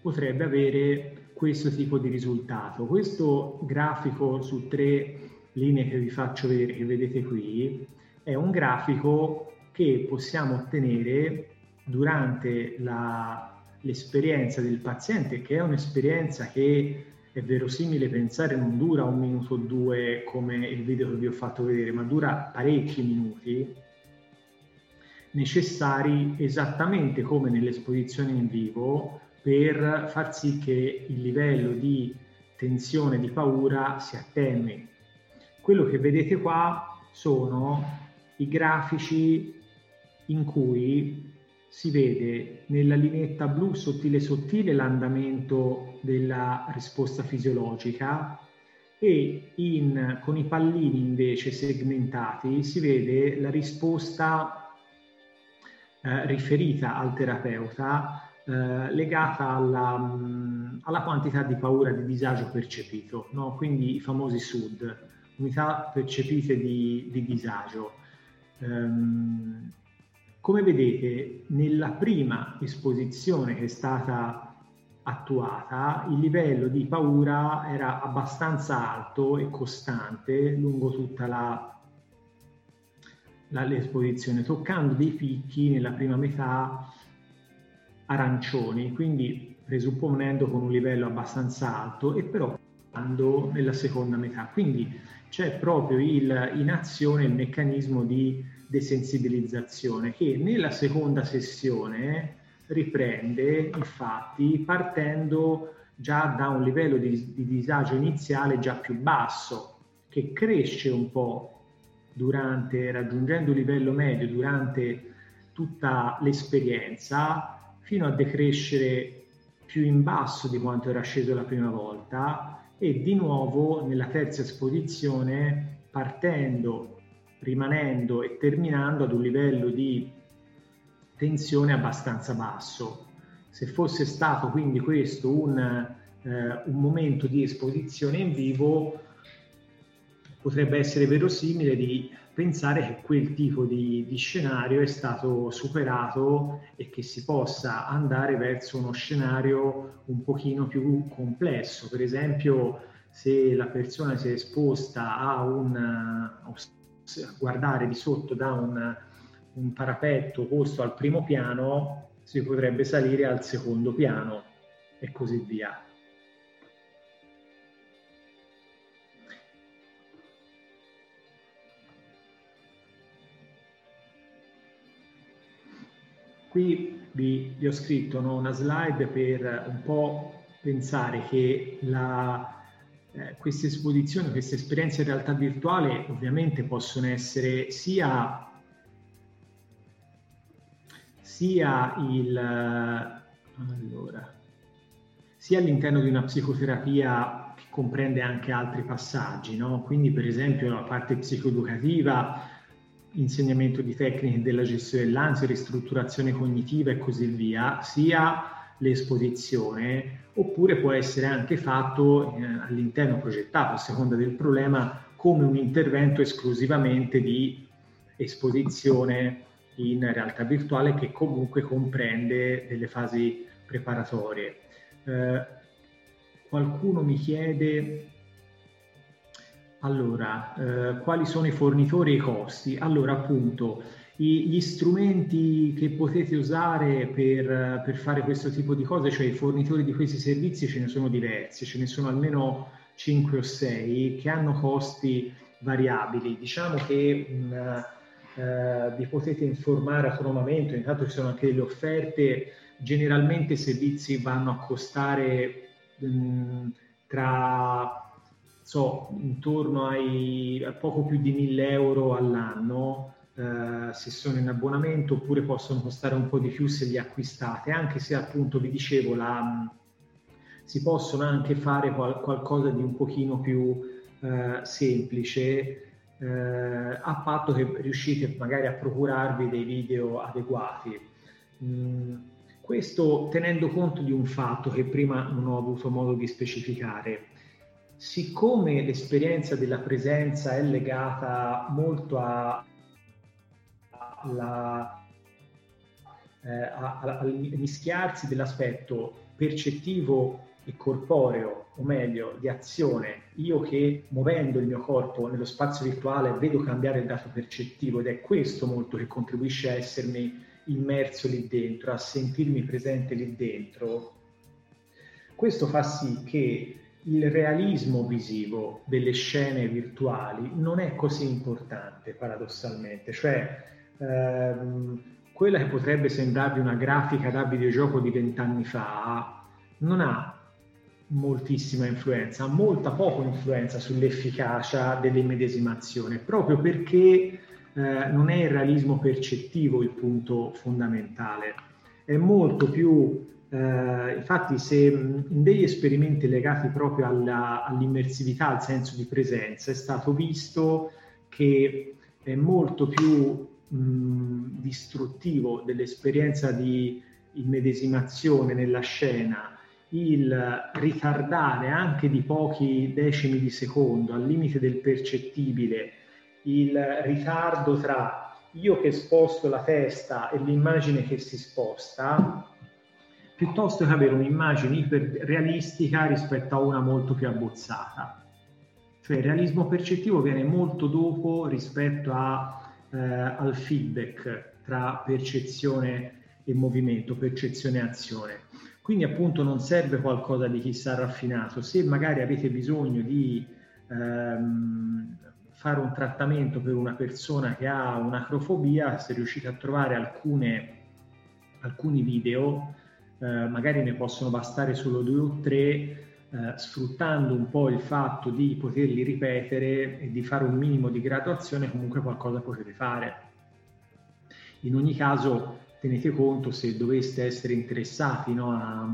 potrebbe avere questo tipo di risultato. Questo grafico su tre linee che vi faccio vedere, che vedete qui, è un grafico che possiamo ottenere durante la, l'esperienza del paziente, che è un'esperienza che è verosimile pensare non dura un minuto o due come il video che vi ho fatto vedere, ma dura parecchi minuti, necessari esattamente come nell'esposizione in vivo per far sì che il livello di tensione, di paura si attenui. Quello che vedete qua sono i grafici in cui si vede nella lineetta blu sottile sottile l'andamento della risposta fisiologica e in, con i pallini invece segmentati si vede la risposta eh, riferita al terapeuta eh, legata alla, mh, alla, quantità di paura, di disagio percepito, no? quindi i famosi SUD, unità percepite di, di disagio. Um, come vedete, nella prima esposizione che è stata attuata, il livello di paura era abbastanza alto e costante lungo tutta la, la, l'esposizione, toccando dei picchi nella prima metà arancioni, quindi presupponendo con un livello abbastanza alto e però nella seconda metà. Quindi c'è proprio il, in azione il meccanismo di desensibilizzazione che nella seconda sessione riprende infatti partendo già da un livello di, di disagio iniziale già più basso che cresce un po' durante, raggiungendo il livello medio durante tutta l'esperienza fino a decrescere più in basso di quanto era sceso la prima volta e di nuovo nella terza esposizione partendo rimanendo e terminando ad un livello di tensione abbastanza basso. Se fosse stato quindi questo un, eh, un momento di esposizione in vivo, potrebbe essere verosimile di pensare che quel tipo di, di, scenario è stato superato e che si possa andare verso uno scenario un pochino più complesso. Per esempio, se la persona si è esposta a un, a guardare di sotto da un, un parapetto posto al primo piano, si potrebbe salire al secondo piano e così via. Qui vi, vi ho scritto no, una slide per un po' pensare che la, eh, queste esposizioni, queste esperienze in realtà virtuale ovviamente possono essere sia, sia, il, allora, sia all'interno di una psicoterapia che comprende anche altri passaggi, no? quindi per esempio la parte psicoeducativa, insegnamento di tecniche della gestione dell'ansia, ristrutturazione cognitiva e così via, sia l'esposizione, oppure può essere anche fatto eh, all'interno progettato, a seconda del problema, come un intervento esclusivamente di esposizione in realtà virtuale che comunque comprende delle fasi preparatorie. Eh, qualcuno mi chiede allora eh, quali sono i fornitori e i costi. Allora appunto gli strumenti che potete usare per, per, fare questo tipo di cose, cioè i fornitori di questi servizi, ce ne sono diversi, ce ne sono almeno 5 o 6 che hanno costi variabili. Diciamo che mh, eh, vi potete informare autonomamente, intanto ci sono anche delle offerte, generalmente i servizi vanno a costare mh, tra so, intorno ai a poco più di 1000 euro all'anno eh, se sono in abbonamento oppure possono costare un po' di più se li acquistate, anche se appunto vi dicevo la, si possono anche fare qual- qualcosa di un pochino più eh, semplice eh, a patto che riuscite magari a procurarvi dei video adeguati. Mm, questo tenendo conto di un fatto che prima non ho avuto modo di specificare. Siccome l'esperienza della presenza è legata molto a, alla, eh, al mischiarsi dell'aspetto percettivo e corporeo, o meglio, di azione, io che muovendo il mio corpo nello spazio virtuale vedo cambiare il dato percettivo ed è questo molto che contribuisce a essermi immerso lì dentro, a sentirmi presente lì dentro, questo fa sì che il realismo visivo delle scene virtuali non è così importante paradossalmente, cioè ehm, quella che potrebbe sembrarvi una grafica da videogioco di vent'anni fa non ha moltissima influenza, ha molta poca influenza sull'efficacia dell'immedesimazione, proprio perché eh, non è il realismo percettivo il punto fondamentale, è molto più, eh, infatti se in degli esperimenti legati proprio alla, all'immersività, al senso di presenza, è stato visto che è molto più mh, distruttivo dell'esperienza di immedesimazione nella scena il ritardare anche di pochi decimi di secondo al limite del percettibile il ritardo tra io che sposto la testa e l'immagine che si sposta piuttosto che avere un'immagine iperrealistica rispetto a una molto più abbozzata. Cioè il realismo percettivo viene molto dopo rispetto a, eh, al feedback tra percezione e movimento, percezione e azione. Quindi appunto non serve qualcosa di chissà raffinato. Se magari avete bisogno di ehm, fare un trattamento per una persona che ha un'acrofobia, se riuscite a trovare alcune, alcuni video, eh, magari ne possono bastare solo due o tre, eh, sfruttando un po' il fatto di poterli ripetere e di fare un minimo di graduazione, comunque qualcosa potete fare. In ogni caso tenete conto se doveste essere interessati no, a,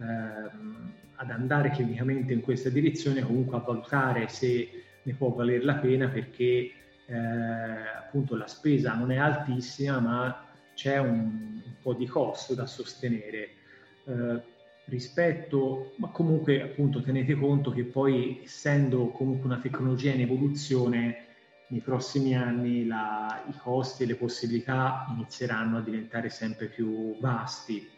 ehm, ad andare clinicamente in questa direzione, comunque a valutare se ne può valere la pena perché eh, appunto la spesa non è altissima ma c'è un, un po' di costo da sostenere. Eh, rispetto, ma comunque appunto tenete conto che poi essendo comunque una tecnologia in evoluzione nei prossimi anni la, i costi e le possibilità inizieranno a diventare sempre più vasti.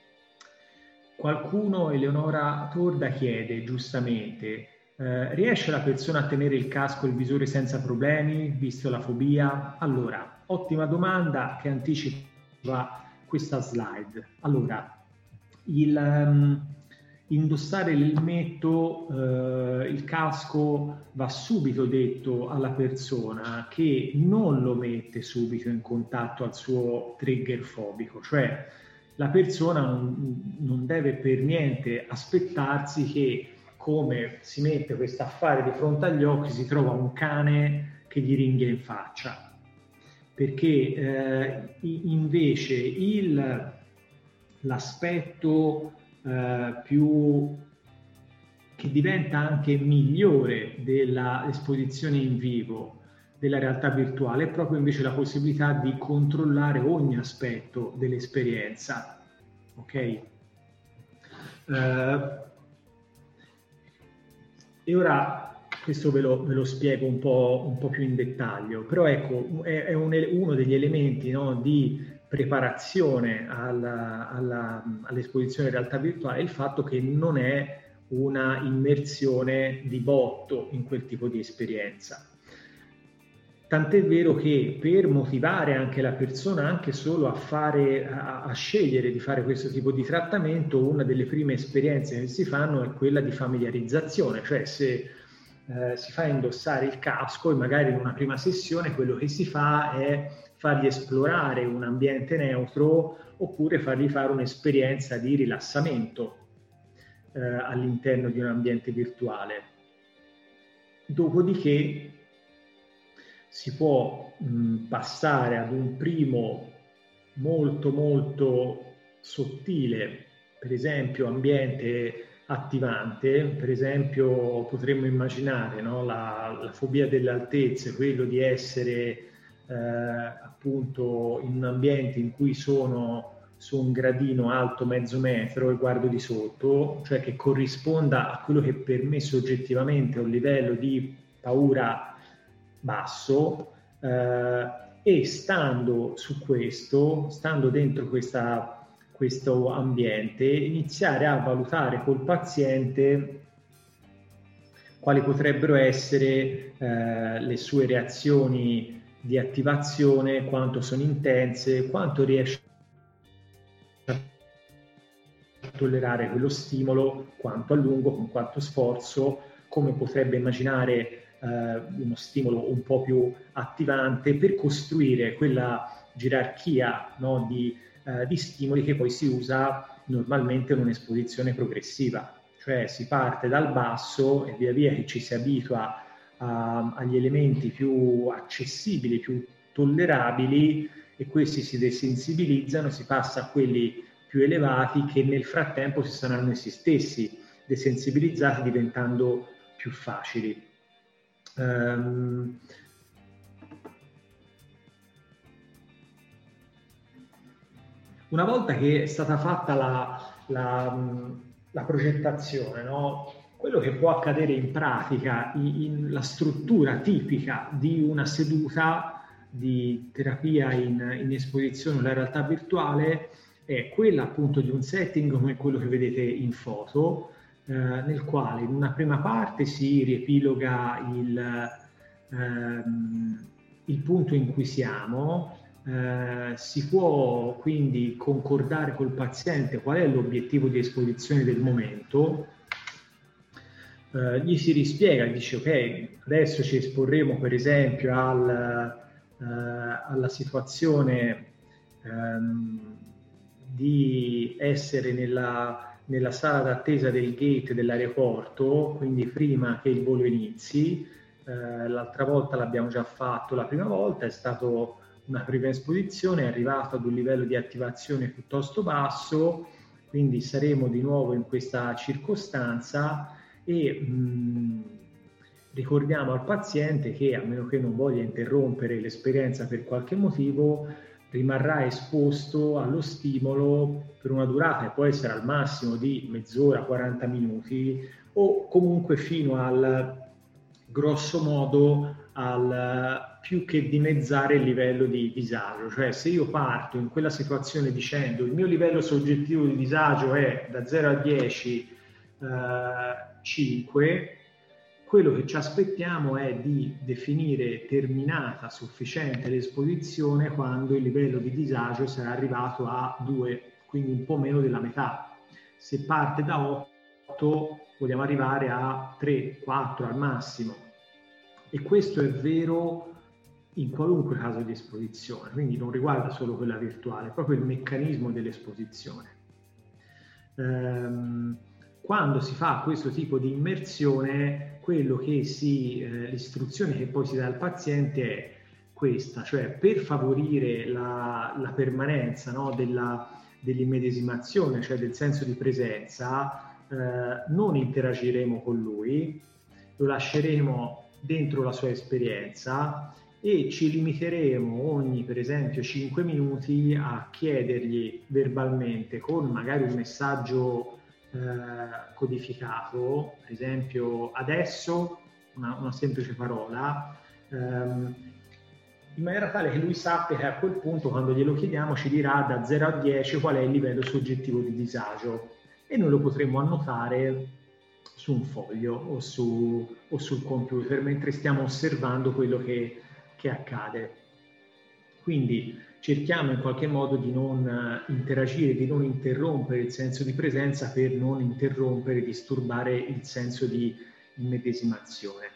Qualcuno, Eleonora Torda, chiede giustamente, eh, riesce la persona a tenere il casco e il visore senza problemi, visto la fobia? Allora, ottima domanda che anticipa questa slide. Allora, il, um, indossare l'elmetto, eh, il casco, va subito detto alla persona che non lo mette subito in contatto al suo trigger fobico, cioè la persona non, non deve per niente aspettarsi che come si mette questo affare di fronte agli occhi si trova un cane che gli ringhia in faccia. Perché eh, invece il, l'aspetto eh, più che diventa anche migliore dell'esposizione in vivo della realtà virtuale è proprio invece la possibilità di controllare ogni aspetto dell'esperienza. Ok? Uh, e ora questo ve lo, ve lo spiego un po', un po', più in dettaglio, però ecco, è, è un, uno degli elementi no, di preparazione alla, alla, all'esposizione in realtà virtuale il fatto che non è una immersione di botto in quel tipo di esperienza. Tant'è vero che per motivare anche la persona anche solo a, fare, a, a, scegliere di fare questo tipo di trattamento, una delle prime esperienze che si fanno è quella di familiarizzazione, cioè se eh, si fa indossare il casco e magari in una prima sessione quello che si fa è fargli esplorare un ambiente neutro oppure fargli fare un'esperienza di rilassamento eh, all'interno di un ambiente virtuale. Dopodiché si può mh, passare ad un primo molto molto sottile, per esempio ambiente attivante, per esempio potremmo immaginare no, la, la, fobia delle altezze, quello di essere eh, appunto in un ambiente in cui sono su un gradino alto mezzo metro e guardo di sotto, cioè che corrisponda a quello che per me soggettivamente è un livello di paura basso eh, e stando su questo, stando dentro questa, questo ambiente, iniziare a valutare col paziente quali potrebbero essere eh, le sue reazioni di attivazione, quanto sono intense, quanto riesce a tollerare quello stimolo, quanto a lungo, con quanto sforzo, come potrebbe immaginare eh, uno stimolo un po' più attivante per costruire quella gerarchia no, di, eh, di stimoli che poi si usa normalmente in un'esposizione progressiva, cioè si parte dal basso e via via che ci si abitua agli elementi più accessibili, più tollerabili e questi si desensibilizzano, si passa a quelli più elevati che nel frattempo si saranno essi stessi desensibilizzati diventando più facili. Um, una volta che è stata fatta la, la, la progettazione, no? Quello che può accadere in pratica, in, in la struttura tipica di una seduta di terapia in, in esposizione alla realtà virtuale è quella appunto di un setting come quello che vedete in foto, eh, nel quale in una prima parte si riepiloga il, ehm, il punto in cui siamo, eh, si può quindi concordare col paziente qual è l'obiettivo di esposizione del momento, eh, gli si rispiega, dice ok, adesso ci esporremo per esempio al, eh, alla situazione ehm, di essere nella, nella sala d'attesa del gate dell'aeroporto, quindi prima che il volo inizi. Eh, l'altra volta l'abbiamo già fatto la prima volta, è stata una prima esposizione, è arrivato ad un livello di attivazione piuttosto basso, quindi saremo di nuovo in questa circostanza e mh, ricordiamo al paziente che a meno che non voglia interrompere l'esperienza per qualche motivo, rimarrà esposto allo stimolo per una durata che può essere al massimo di mezz'ora, 40 minuti o comunque fino al grosso modo al più che dimezzare il livello di disagio, cioè se io parto in quella situazione dicendo il mio livello soggettivo di disagio è da 0 a 10 eh, 5, quello che ci aspettiamo è di definire terminata sufficiente l'esposizione quando il livello di disagio sarà arrivato a 2, quindi un po' meno della metà. Se parte da 8 vogliamo arrivare a 3, 4 al massimo. E questo è vero in qualunque caso di esposizione, quindi non riguarda solo quella virtuale, proprio il meccanismo dell'esposizione. Ehm, quando si fa questo tipo di immersione, quello che si, eh, l'istruzione che poi si dà al paziente è questa, cioè per favorire la, la permanenza no, della, dell'immedesimazione, cioè del senso di presenza, eh, non interagiremo con lui, lo lasceremo dentro la sua esperienza e ci limiteremo ogni, per esempio, 5 minuti a chiedergli verbalmente con magari un messaggio eh, codificato, per esempio adesso, una, una semplice parola, ehm, in maniera tale che lui sappia che a quel punto, quando glielo chiediamo, ci dirà da 0 a 10 qual è il livello soggettivo di disagio e noi lo potremmo annotare su un foglio o, su, o sul computer mentre stiamo osservando quello che, che accade. Quindi cerchiamo in qualche modo di non eh, interagire, di non interrompere il senso di presenza per non interrompere, disturbare il senso di immedesimazione.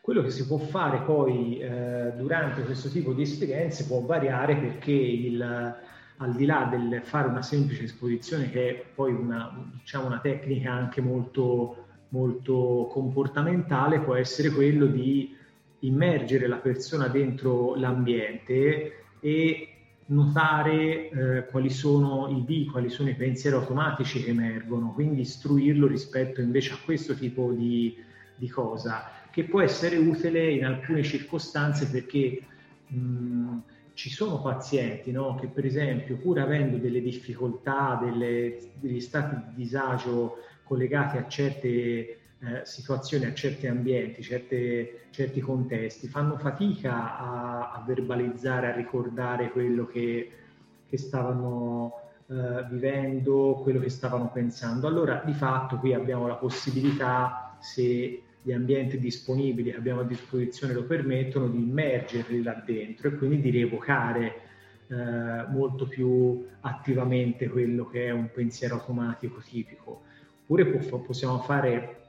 Quello che si può fare poi eh, durante questo tipo di esperienze può variare perché il, al di là del fare una semplice esposizione che è poi una, diciamo, una tecnica anche molto, molto comportamentale, può essere quello di immergere la persona dentro l'ambiente e notare eh, quali sono i B, quali sono i pensieri automatici che emergono, quindi istruirlo rispetto invece a questo tipo di, di cosa, che può essere utile in alcune circostanze perché mh, ci sono pazienti no, che per esempio pur avendo delle difficoltà, delle, degli stati di disagio collegati a certe eh, situazioni, a certi ambienti, certe, certi contesti, fanno fatica a, a, verbalizzare, a ricordare quello che, che stavano eh, vivendo, quello che stavano pensando. Allora di fatto qui abbiamo la possibilità, se gli ambienti disponibili che abbiamo a disposizione lo permettono, di immergerli là dentro e quindi di rievocare eh, molto più attivamente quello che è un pensiero automatico tipico. Oppure possiamo fare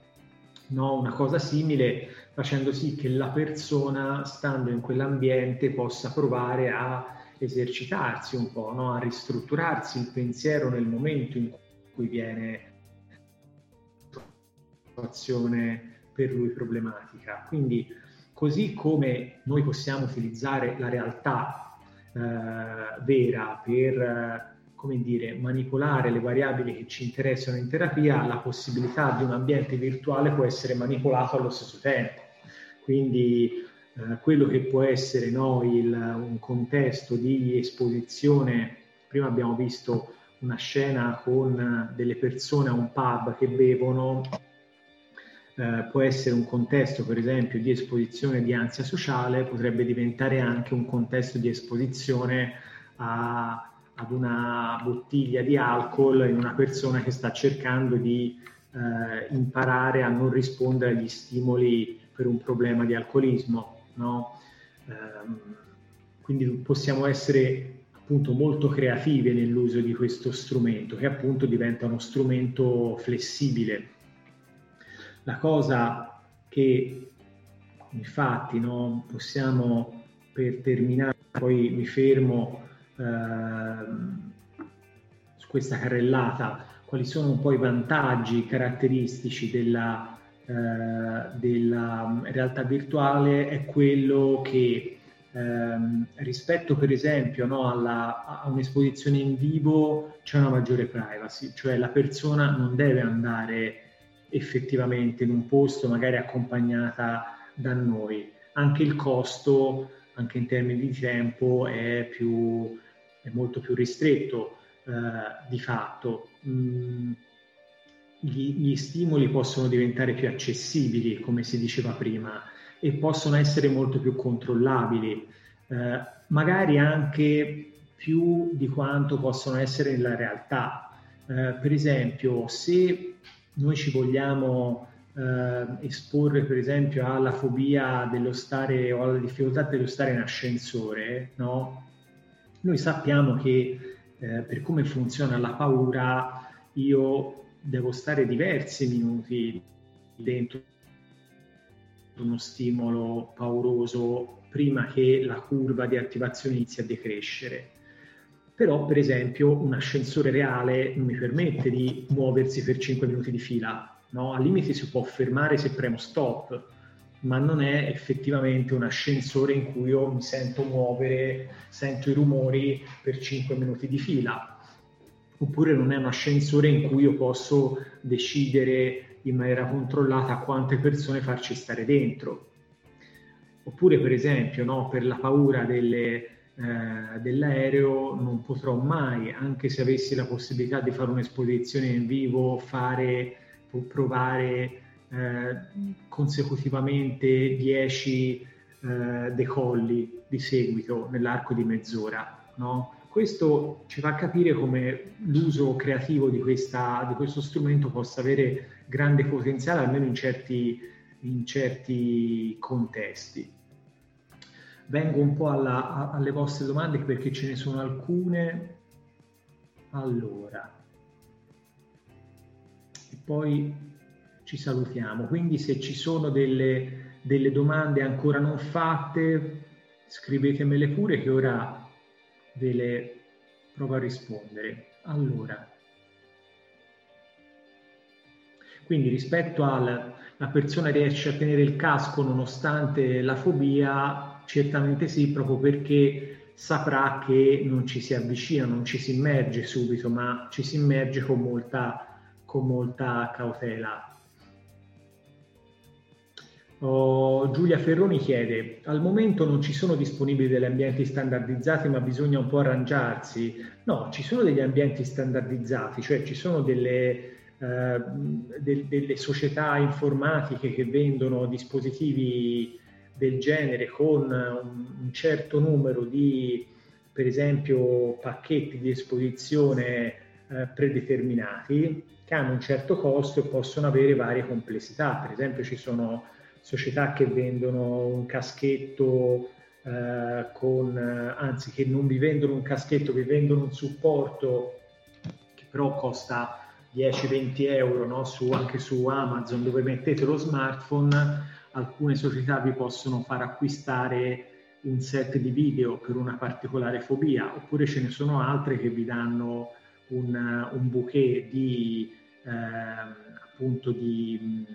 no, una cosa simile facendo sì che la persona, stando in quell'ambiente, possa provare a esercitarsi un po', no? a ristrutturarsi il pensiero nel momento in cui viene situazione per lui problematica. Quindi così come noi possiamo utilizzare la realtà eh, vera per come dire, manipolare le variabili che ci interessano in terapia, la possibilità di un ambiente virtuale può essere manipolato allo stesso tempo. Quindi eh, quello che può essere no, il, un contesto di esposizione, prima abbiamo visto una scena con delle persone a un pub che bevono, eh, può essere un contesto, per esempio, di esposizione di ansia sociale, potrebbe diventare anche un contesto di esposizione a, ad una bottiglia di alcol in una persona che sta cercando di eh, imparare a non rispondere agli stimoli per un problema di alcolismo. No? Um, quindi possiamo essere appunto molto creativi nell'uso di questo strumento, che appunto diventa uno strumento flessibile la cosa che infatti no, possiamo per terminare, poi mi fermo su questa carrellata, quali sono un po' i vantaggi caratteristici della, eh, della realtà virtuale, è quello che ehm, rispetto per esempio no, alla, a un'esposizione in vivo c'è una maggiore privacy, cioè la persona non deve andare effettivamente in un posto magari accompagnata da noi. Anche il costo, anche in termini di tempo, è, più, è molto più ristretto eh, di fatto. Mm, gli, gli stimoli possono diventare più accessibili, come si diceva prima, e possono essere molto più controllabili, eh, magari anche più di quanto possono essere nella realtà. Eh, per esempio, se noi ci vogliamo eh, esporre per esempio alla fobia dello stare o alla difficoltà dello stare in ascensore, no? Noi sappiamo che eh, per come funziona la paura io devo stare diversi minuti dentro uno stimolo pauroso prima che la curva di attivazione inizi a decrescere però per esempio un ascensore reale non mi permette di muoversi per 5 minuti di fila, no? al limite si può fermare se premo stop, ma non è effettivamente un ascensore in cui io mi sento muovere, sento i rumori per 5 minuti di fila, oppure non è un ascensore in cui io posso decidere in maniera controllata quante persone farci stare dentro. Oppure per esempio no, per la paura delle eh, dell'aereo non potrò mai, anche se avessi la possibilità di fare un'esposizione in vivo, fare, provare consecutivamente 10 eh, decolli di seguito nell'arco di mezz'ora. No? Questo ci fa capire come l'uso creativo di, questa, di questo strumento possa avere grande potenziale, almeno in certi, in certi contesti vengo un po' alla, alle vostre domande perché ce ne sono alcune. Allora, e poi ci salutiamo. Quindi se ci sono delle, delle domande ancora non fatte, scrivetemele pure che ora ve le provo a rispondere. Allora, quindi rispetto al la persona riesce a tenere il casco nonostante la fobia, certamente sì, proprio perché saprà che non ci si avvicina, non ci si immerge subito, ma ci si immerge con molta, con molta cautela. Oh, Giulia Ferroni chiede, al momento non ci sono disponibili degli ambienti standardizzati ma bisogna un po' arrangiarsi. No, ci sono degli ambienti standardizzati, cioè ci sono delle, eh, de- delle società informatiche che vendono dispositivi del genere con un, certo numero di, per esempio, pacchetti di esposizione eh, predeterminati che hanno un certo costo e possono avere varie complessità. Per esempio ci sono società che vendono un caschetto eh, con, anzi che non vi vendono un caschetto, vi vendono un supporto che però costa 10-20 euro no? su, anche su Amazon dove mettete lo smartphone, alcune società vi possono far acquistare un set di video per una particolare fobia, oppure ce ne sono altre che vi danno un, un bouquet di, eh, appunto di,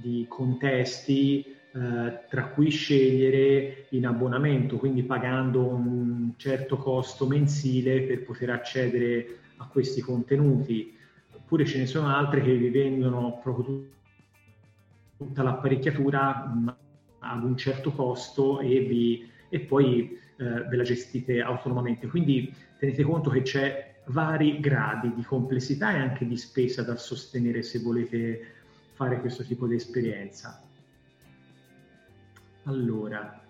di contesti eh, tra cui scegliere in abbonamento, quindi pagando un certo costo mensile per poter accedere a questi contenuti oppure ce ne sono altre che vi vendono proprio tutta l'apparecchiatura ad un certo costo e, vi, e poi eh, ve la gestite autonomamente. Quindi tenete conto che c'è vari gradi di complessità e anche di spesa da sostenere se volete fare questo tipo di esperienza. Allora,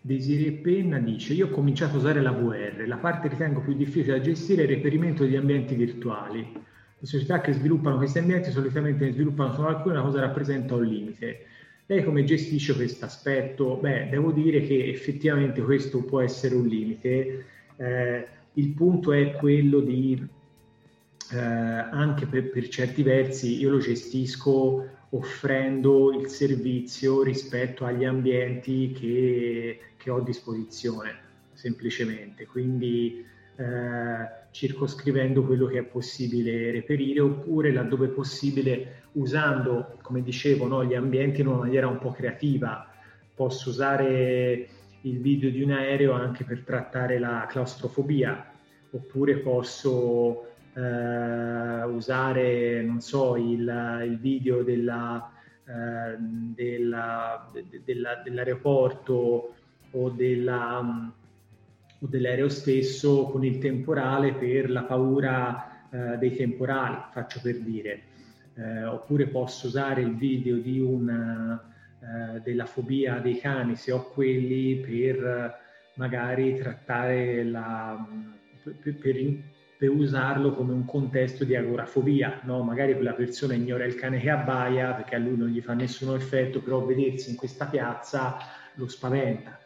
Desiree Penna dice, io ho cominciato a usare la VR, la parte che ritengo più difficile da gestire è il reperimento degli ambienti virtuali. Le società che sviluppano questi ambienti solitamente ne sviluppano solo alcune, una cosa rappresenta un limite. Lei come gestisce questo aspetto? Beh, devo dire che effettivamente questo può essere un limite. Eh, il punto è quello di, eh, anche per, per certi versi, io lo gestisco offrendo il servizio rispetto agli ambienti che, che ho a disposizione, semplicemente. Quindi eh, circoscrivendo quello che è possibile reperire oppure laddove possibile usando, come dicevo, no, gli ambienti in una maniera un po' creativa. Posso usare il video di un aereo anche per trattare la claustrofobia, oppure posso eh, usare, non so, il, il video della, eh, della, de, della, dell'aeroporto o, della, o, dell'aereo stesso con il temporale per la paura eh, dei temporali, faccio per dire. Eh, oppure posso usare il video di una, eh, della fobia dei cani, se ho quelli, per magari trattare la, per, per, per usarlo come un contesto di agorafobia, no? magari quella persona ignora il cane che abbaia perché a lui non gli fa nessun effetto, però vedersi in questa piazza lo spaventa.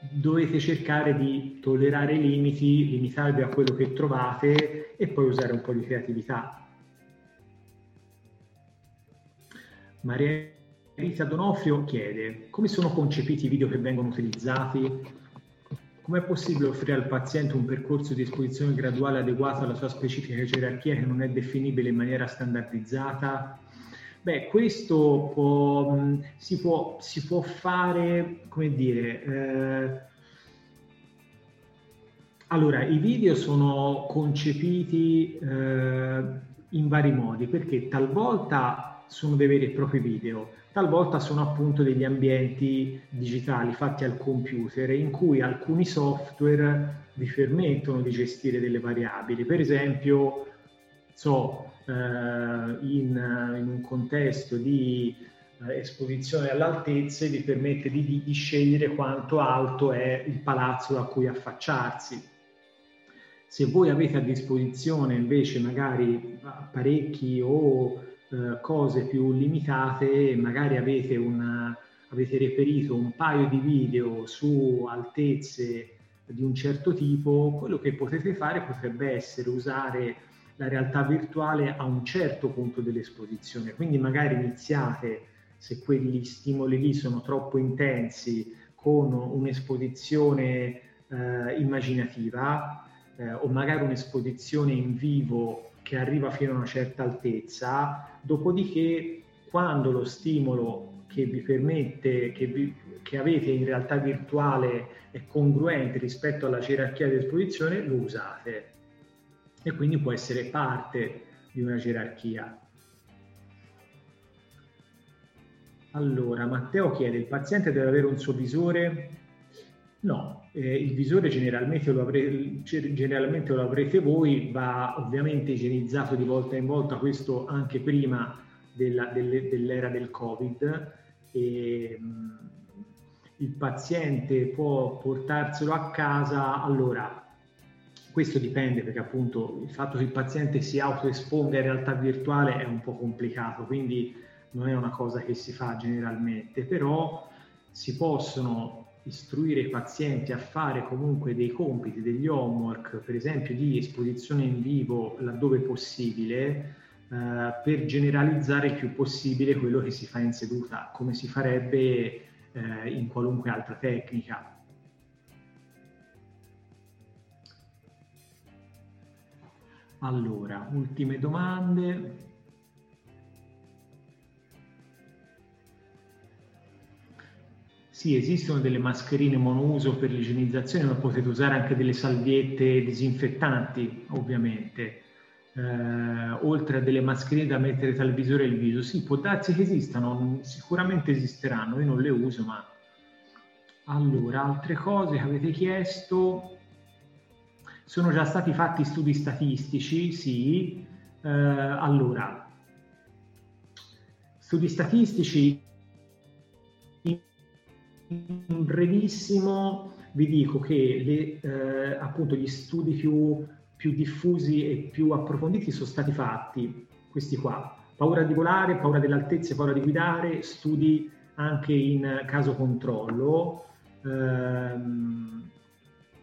Dovete cercare di tollerare i limiti, limitarvi a quello che trovate e poi usare un po' di creatività. Maria Rita Donofrio chiede come sono concepiti i video che vengono utilizzati Com'è possibile offrire al paziente un percorso di esposizione graduale adeguato alla sua specifica gerarchia che non è definibile in maniera standardizzata? Beh, questo può, si, può, si, può, fare, come dire, eh, allora i video sono concepiti eh, in vari modi perché talvolta sono dei veri e propri video, talvolta sono appunto degli ambienti digitali fatti al computer in cui alcuni software vi permettono di gestire delle variabili. Per esempio, so, eh, in, in, un contesto di eh, esposizione all'altezza vi permette di, di, di scegliere quanto alto è il palazzo a cui affacciarsi. Se voi avete a disposizione invece magari apparecchi o eh, cose più limitate, magari avete, una, avete reperito un paio di video su altezze di un certo tipo, quello che potete fare potrebbe essere usare la realtà virtuale a un certo punto dell'esposizione. Quindi magari iniziate se quegli stimoli lì sono troppo intensi con un'esposizione eh, immaginativa eh, o magari un'esposizione in vivo che arriva fino a una certa altezza, dopodiché quando lo stimolo che vi permette, che, vi, che avete in realtà virtuale è congruente rispetto alla gerarchia di esposizione, lo usate e quindi può essere parte di una gerarchia. Allora, Matteo chiede, il paziente deve avere un suo visore? No, eh, il visore generalmente lo, avrete, generalmente lo, avrete voi, va ovviamente igienizzato di volta in volta, questo anche prima della, delle, dell'era del Covid. E, mh, mm, il paziente può portarselo a casa, allora questo dipende perché appunto il fatto che il paziente si autoesponga in realtà virtuale è un po' complicato, quindi non è una cosa che si fa generalmente, però si possono istruire i pazienti a fare comunque dei compiti, degli homework, per esempio di esposizione in vivo laddove possibile, eh, per generalizzare il più possibile quello che si fa in seduta, come si farebbe eh, in qualunque altra tecnica. Allora, ultime domande. Sì, esistono delle mascherine monouso per l'igienizzazione, ma potete usare anche delle salviette disinfettanti, ovviamente. Eh, oltre a delle mascherine da mettere tra il visore e il viso. Sì, può darsi che esistano, sicuramente esisteranno, io non le uso, ma... Allora, altre cose che avete chiesto. Sono già stati fatti studi statistici, sì. Eh, allora, studi statistici brevissimo vi dico che le, eh, appunto gli studi più, più, diffusi e più approfonditi sono stati fatti, questi qua, paura di volare, paura dell'altezza, paura di guidare, studi anche in caso controllo, ehm,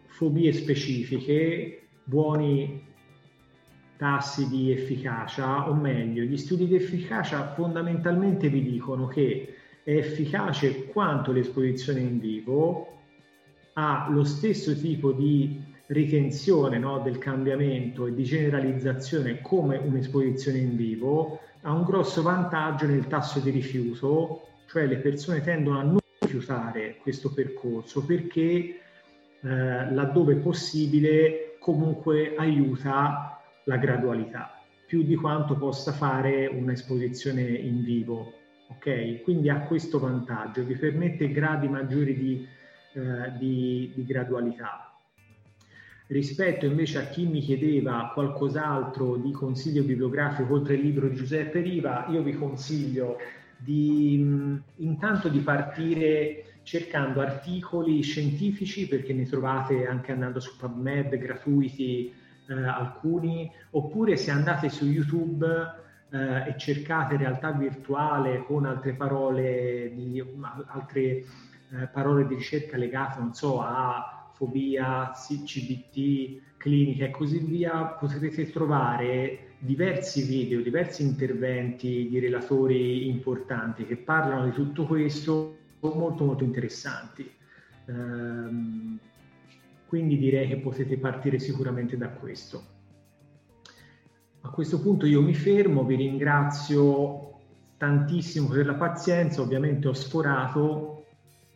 fobie specifiche, buoni tassi di efficacia, o meglio, gli studi di efficacia fondamentalmente vi dicono che è efficace quanto l'esposizione in vivo, ha lo stesso tipo di ritenzione no, del cambiamento e di generalizzazione come un'esposizione in vivo, ha un grosso vantaggio nel tasso di rifiuto, cioè le persone tendono a non rifiutare questo percorso perché eh, laddove possibile comunque aiuta la gradualità, più di quanto possa fare un'esposizione in vivo ok? Quindi ha questo vantaggio, vi permette gradi maggiori di, eh, di, di gradualità. Rispetto invece a chi mi chiedeva qualcos'altro di consiglio bibliografico oltre il libro di Giuseppe Riva, io vi consiglio di intanto di partire cercando articoli scientifici perché ne trovate anche andando su PubMed gratuiti eh, alcuni, oppure se andate su YouTube eh, e cercate realtà virtuale con altre parole di, altre eh, parole di ricerca legate, non so, a fobia, CBT, clinica e così via, potrete trovare diversi video, diversi interventi di relatori importanti che parlano di tutto questo, molto molto interessanti. Ehm, quindi direi che potete partire sicuramente da questo. A questo punto io mi fermo, vi ringrazio tantissimo per la pazienza, ovviamente ho sforato.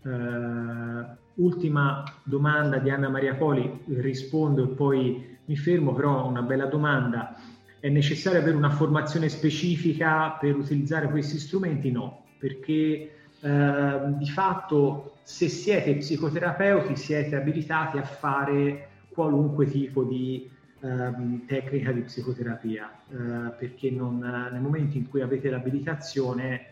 Eh, ultima domanda di Anna Maria Poli, rispondo e poi mi fermo, però una bella domanda. È necessario avere una formazione specifica per utilizzare questi strumenti? No, perché eh, di fatto se siete psicoterapeuti siete abilitati a fare qualunque tipo di ehm, tecnica di psicoterapia, eh, perché non, nel momento in cui avete l'abilitazione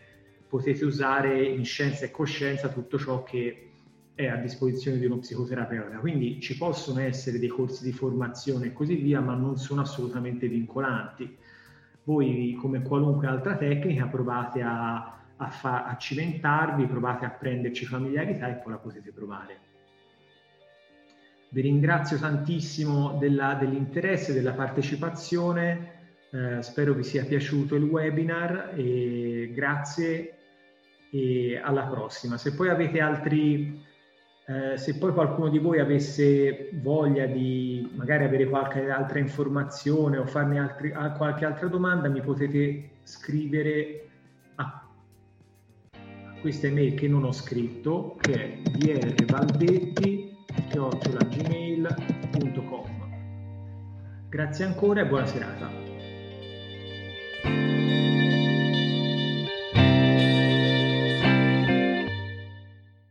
potete usare in scienza e coscienza tutto ciò che è a disposizione di uno psicoterapeuta. Quindi ci possono essere dei corsi di formazione e così via, ma non sono assolutamente vincolanti. Voi, come qualunque altra tecnica, provate a, a, fa- a cimentarvi, provate a prenderci familiarità e poi la potete provare. Vi ringrazio tantissimo della, dell'interesse, della partecipazione, eh, spero vi sia piaciuto il webinar e grazie e alla prossima. Se poi avete altri, eh, se poi qualcuno di voi avesse voglia di magari avere qualche altra informazione o farmi altri, qualche altra domanda, mi potete scrivere a questa email che non ho scritto, che è drvaldetti.gmail.com. Grazie ancora e buona serata.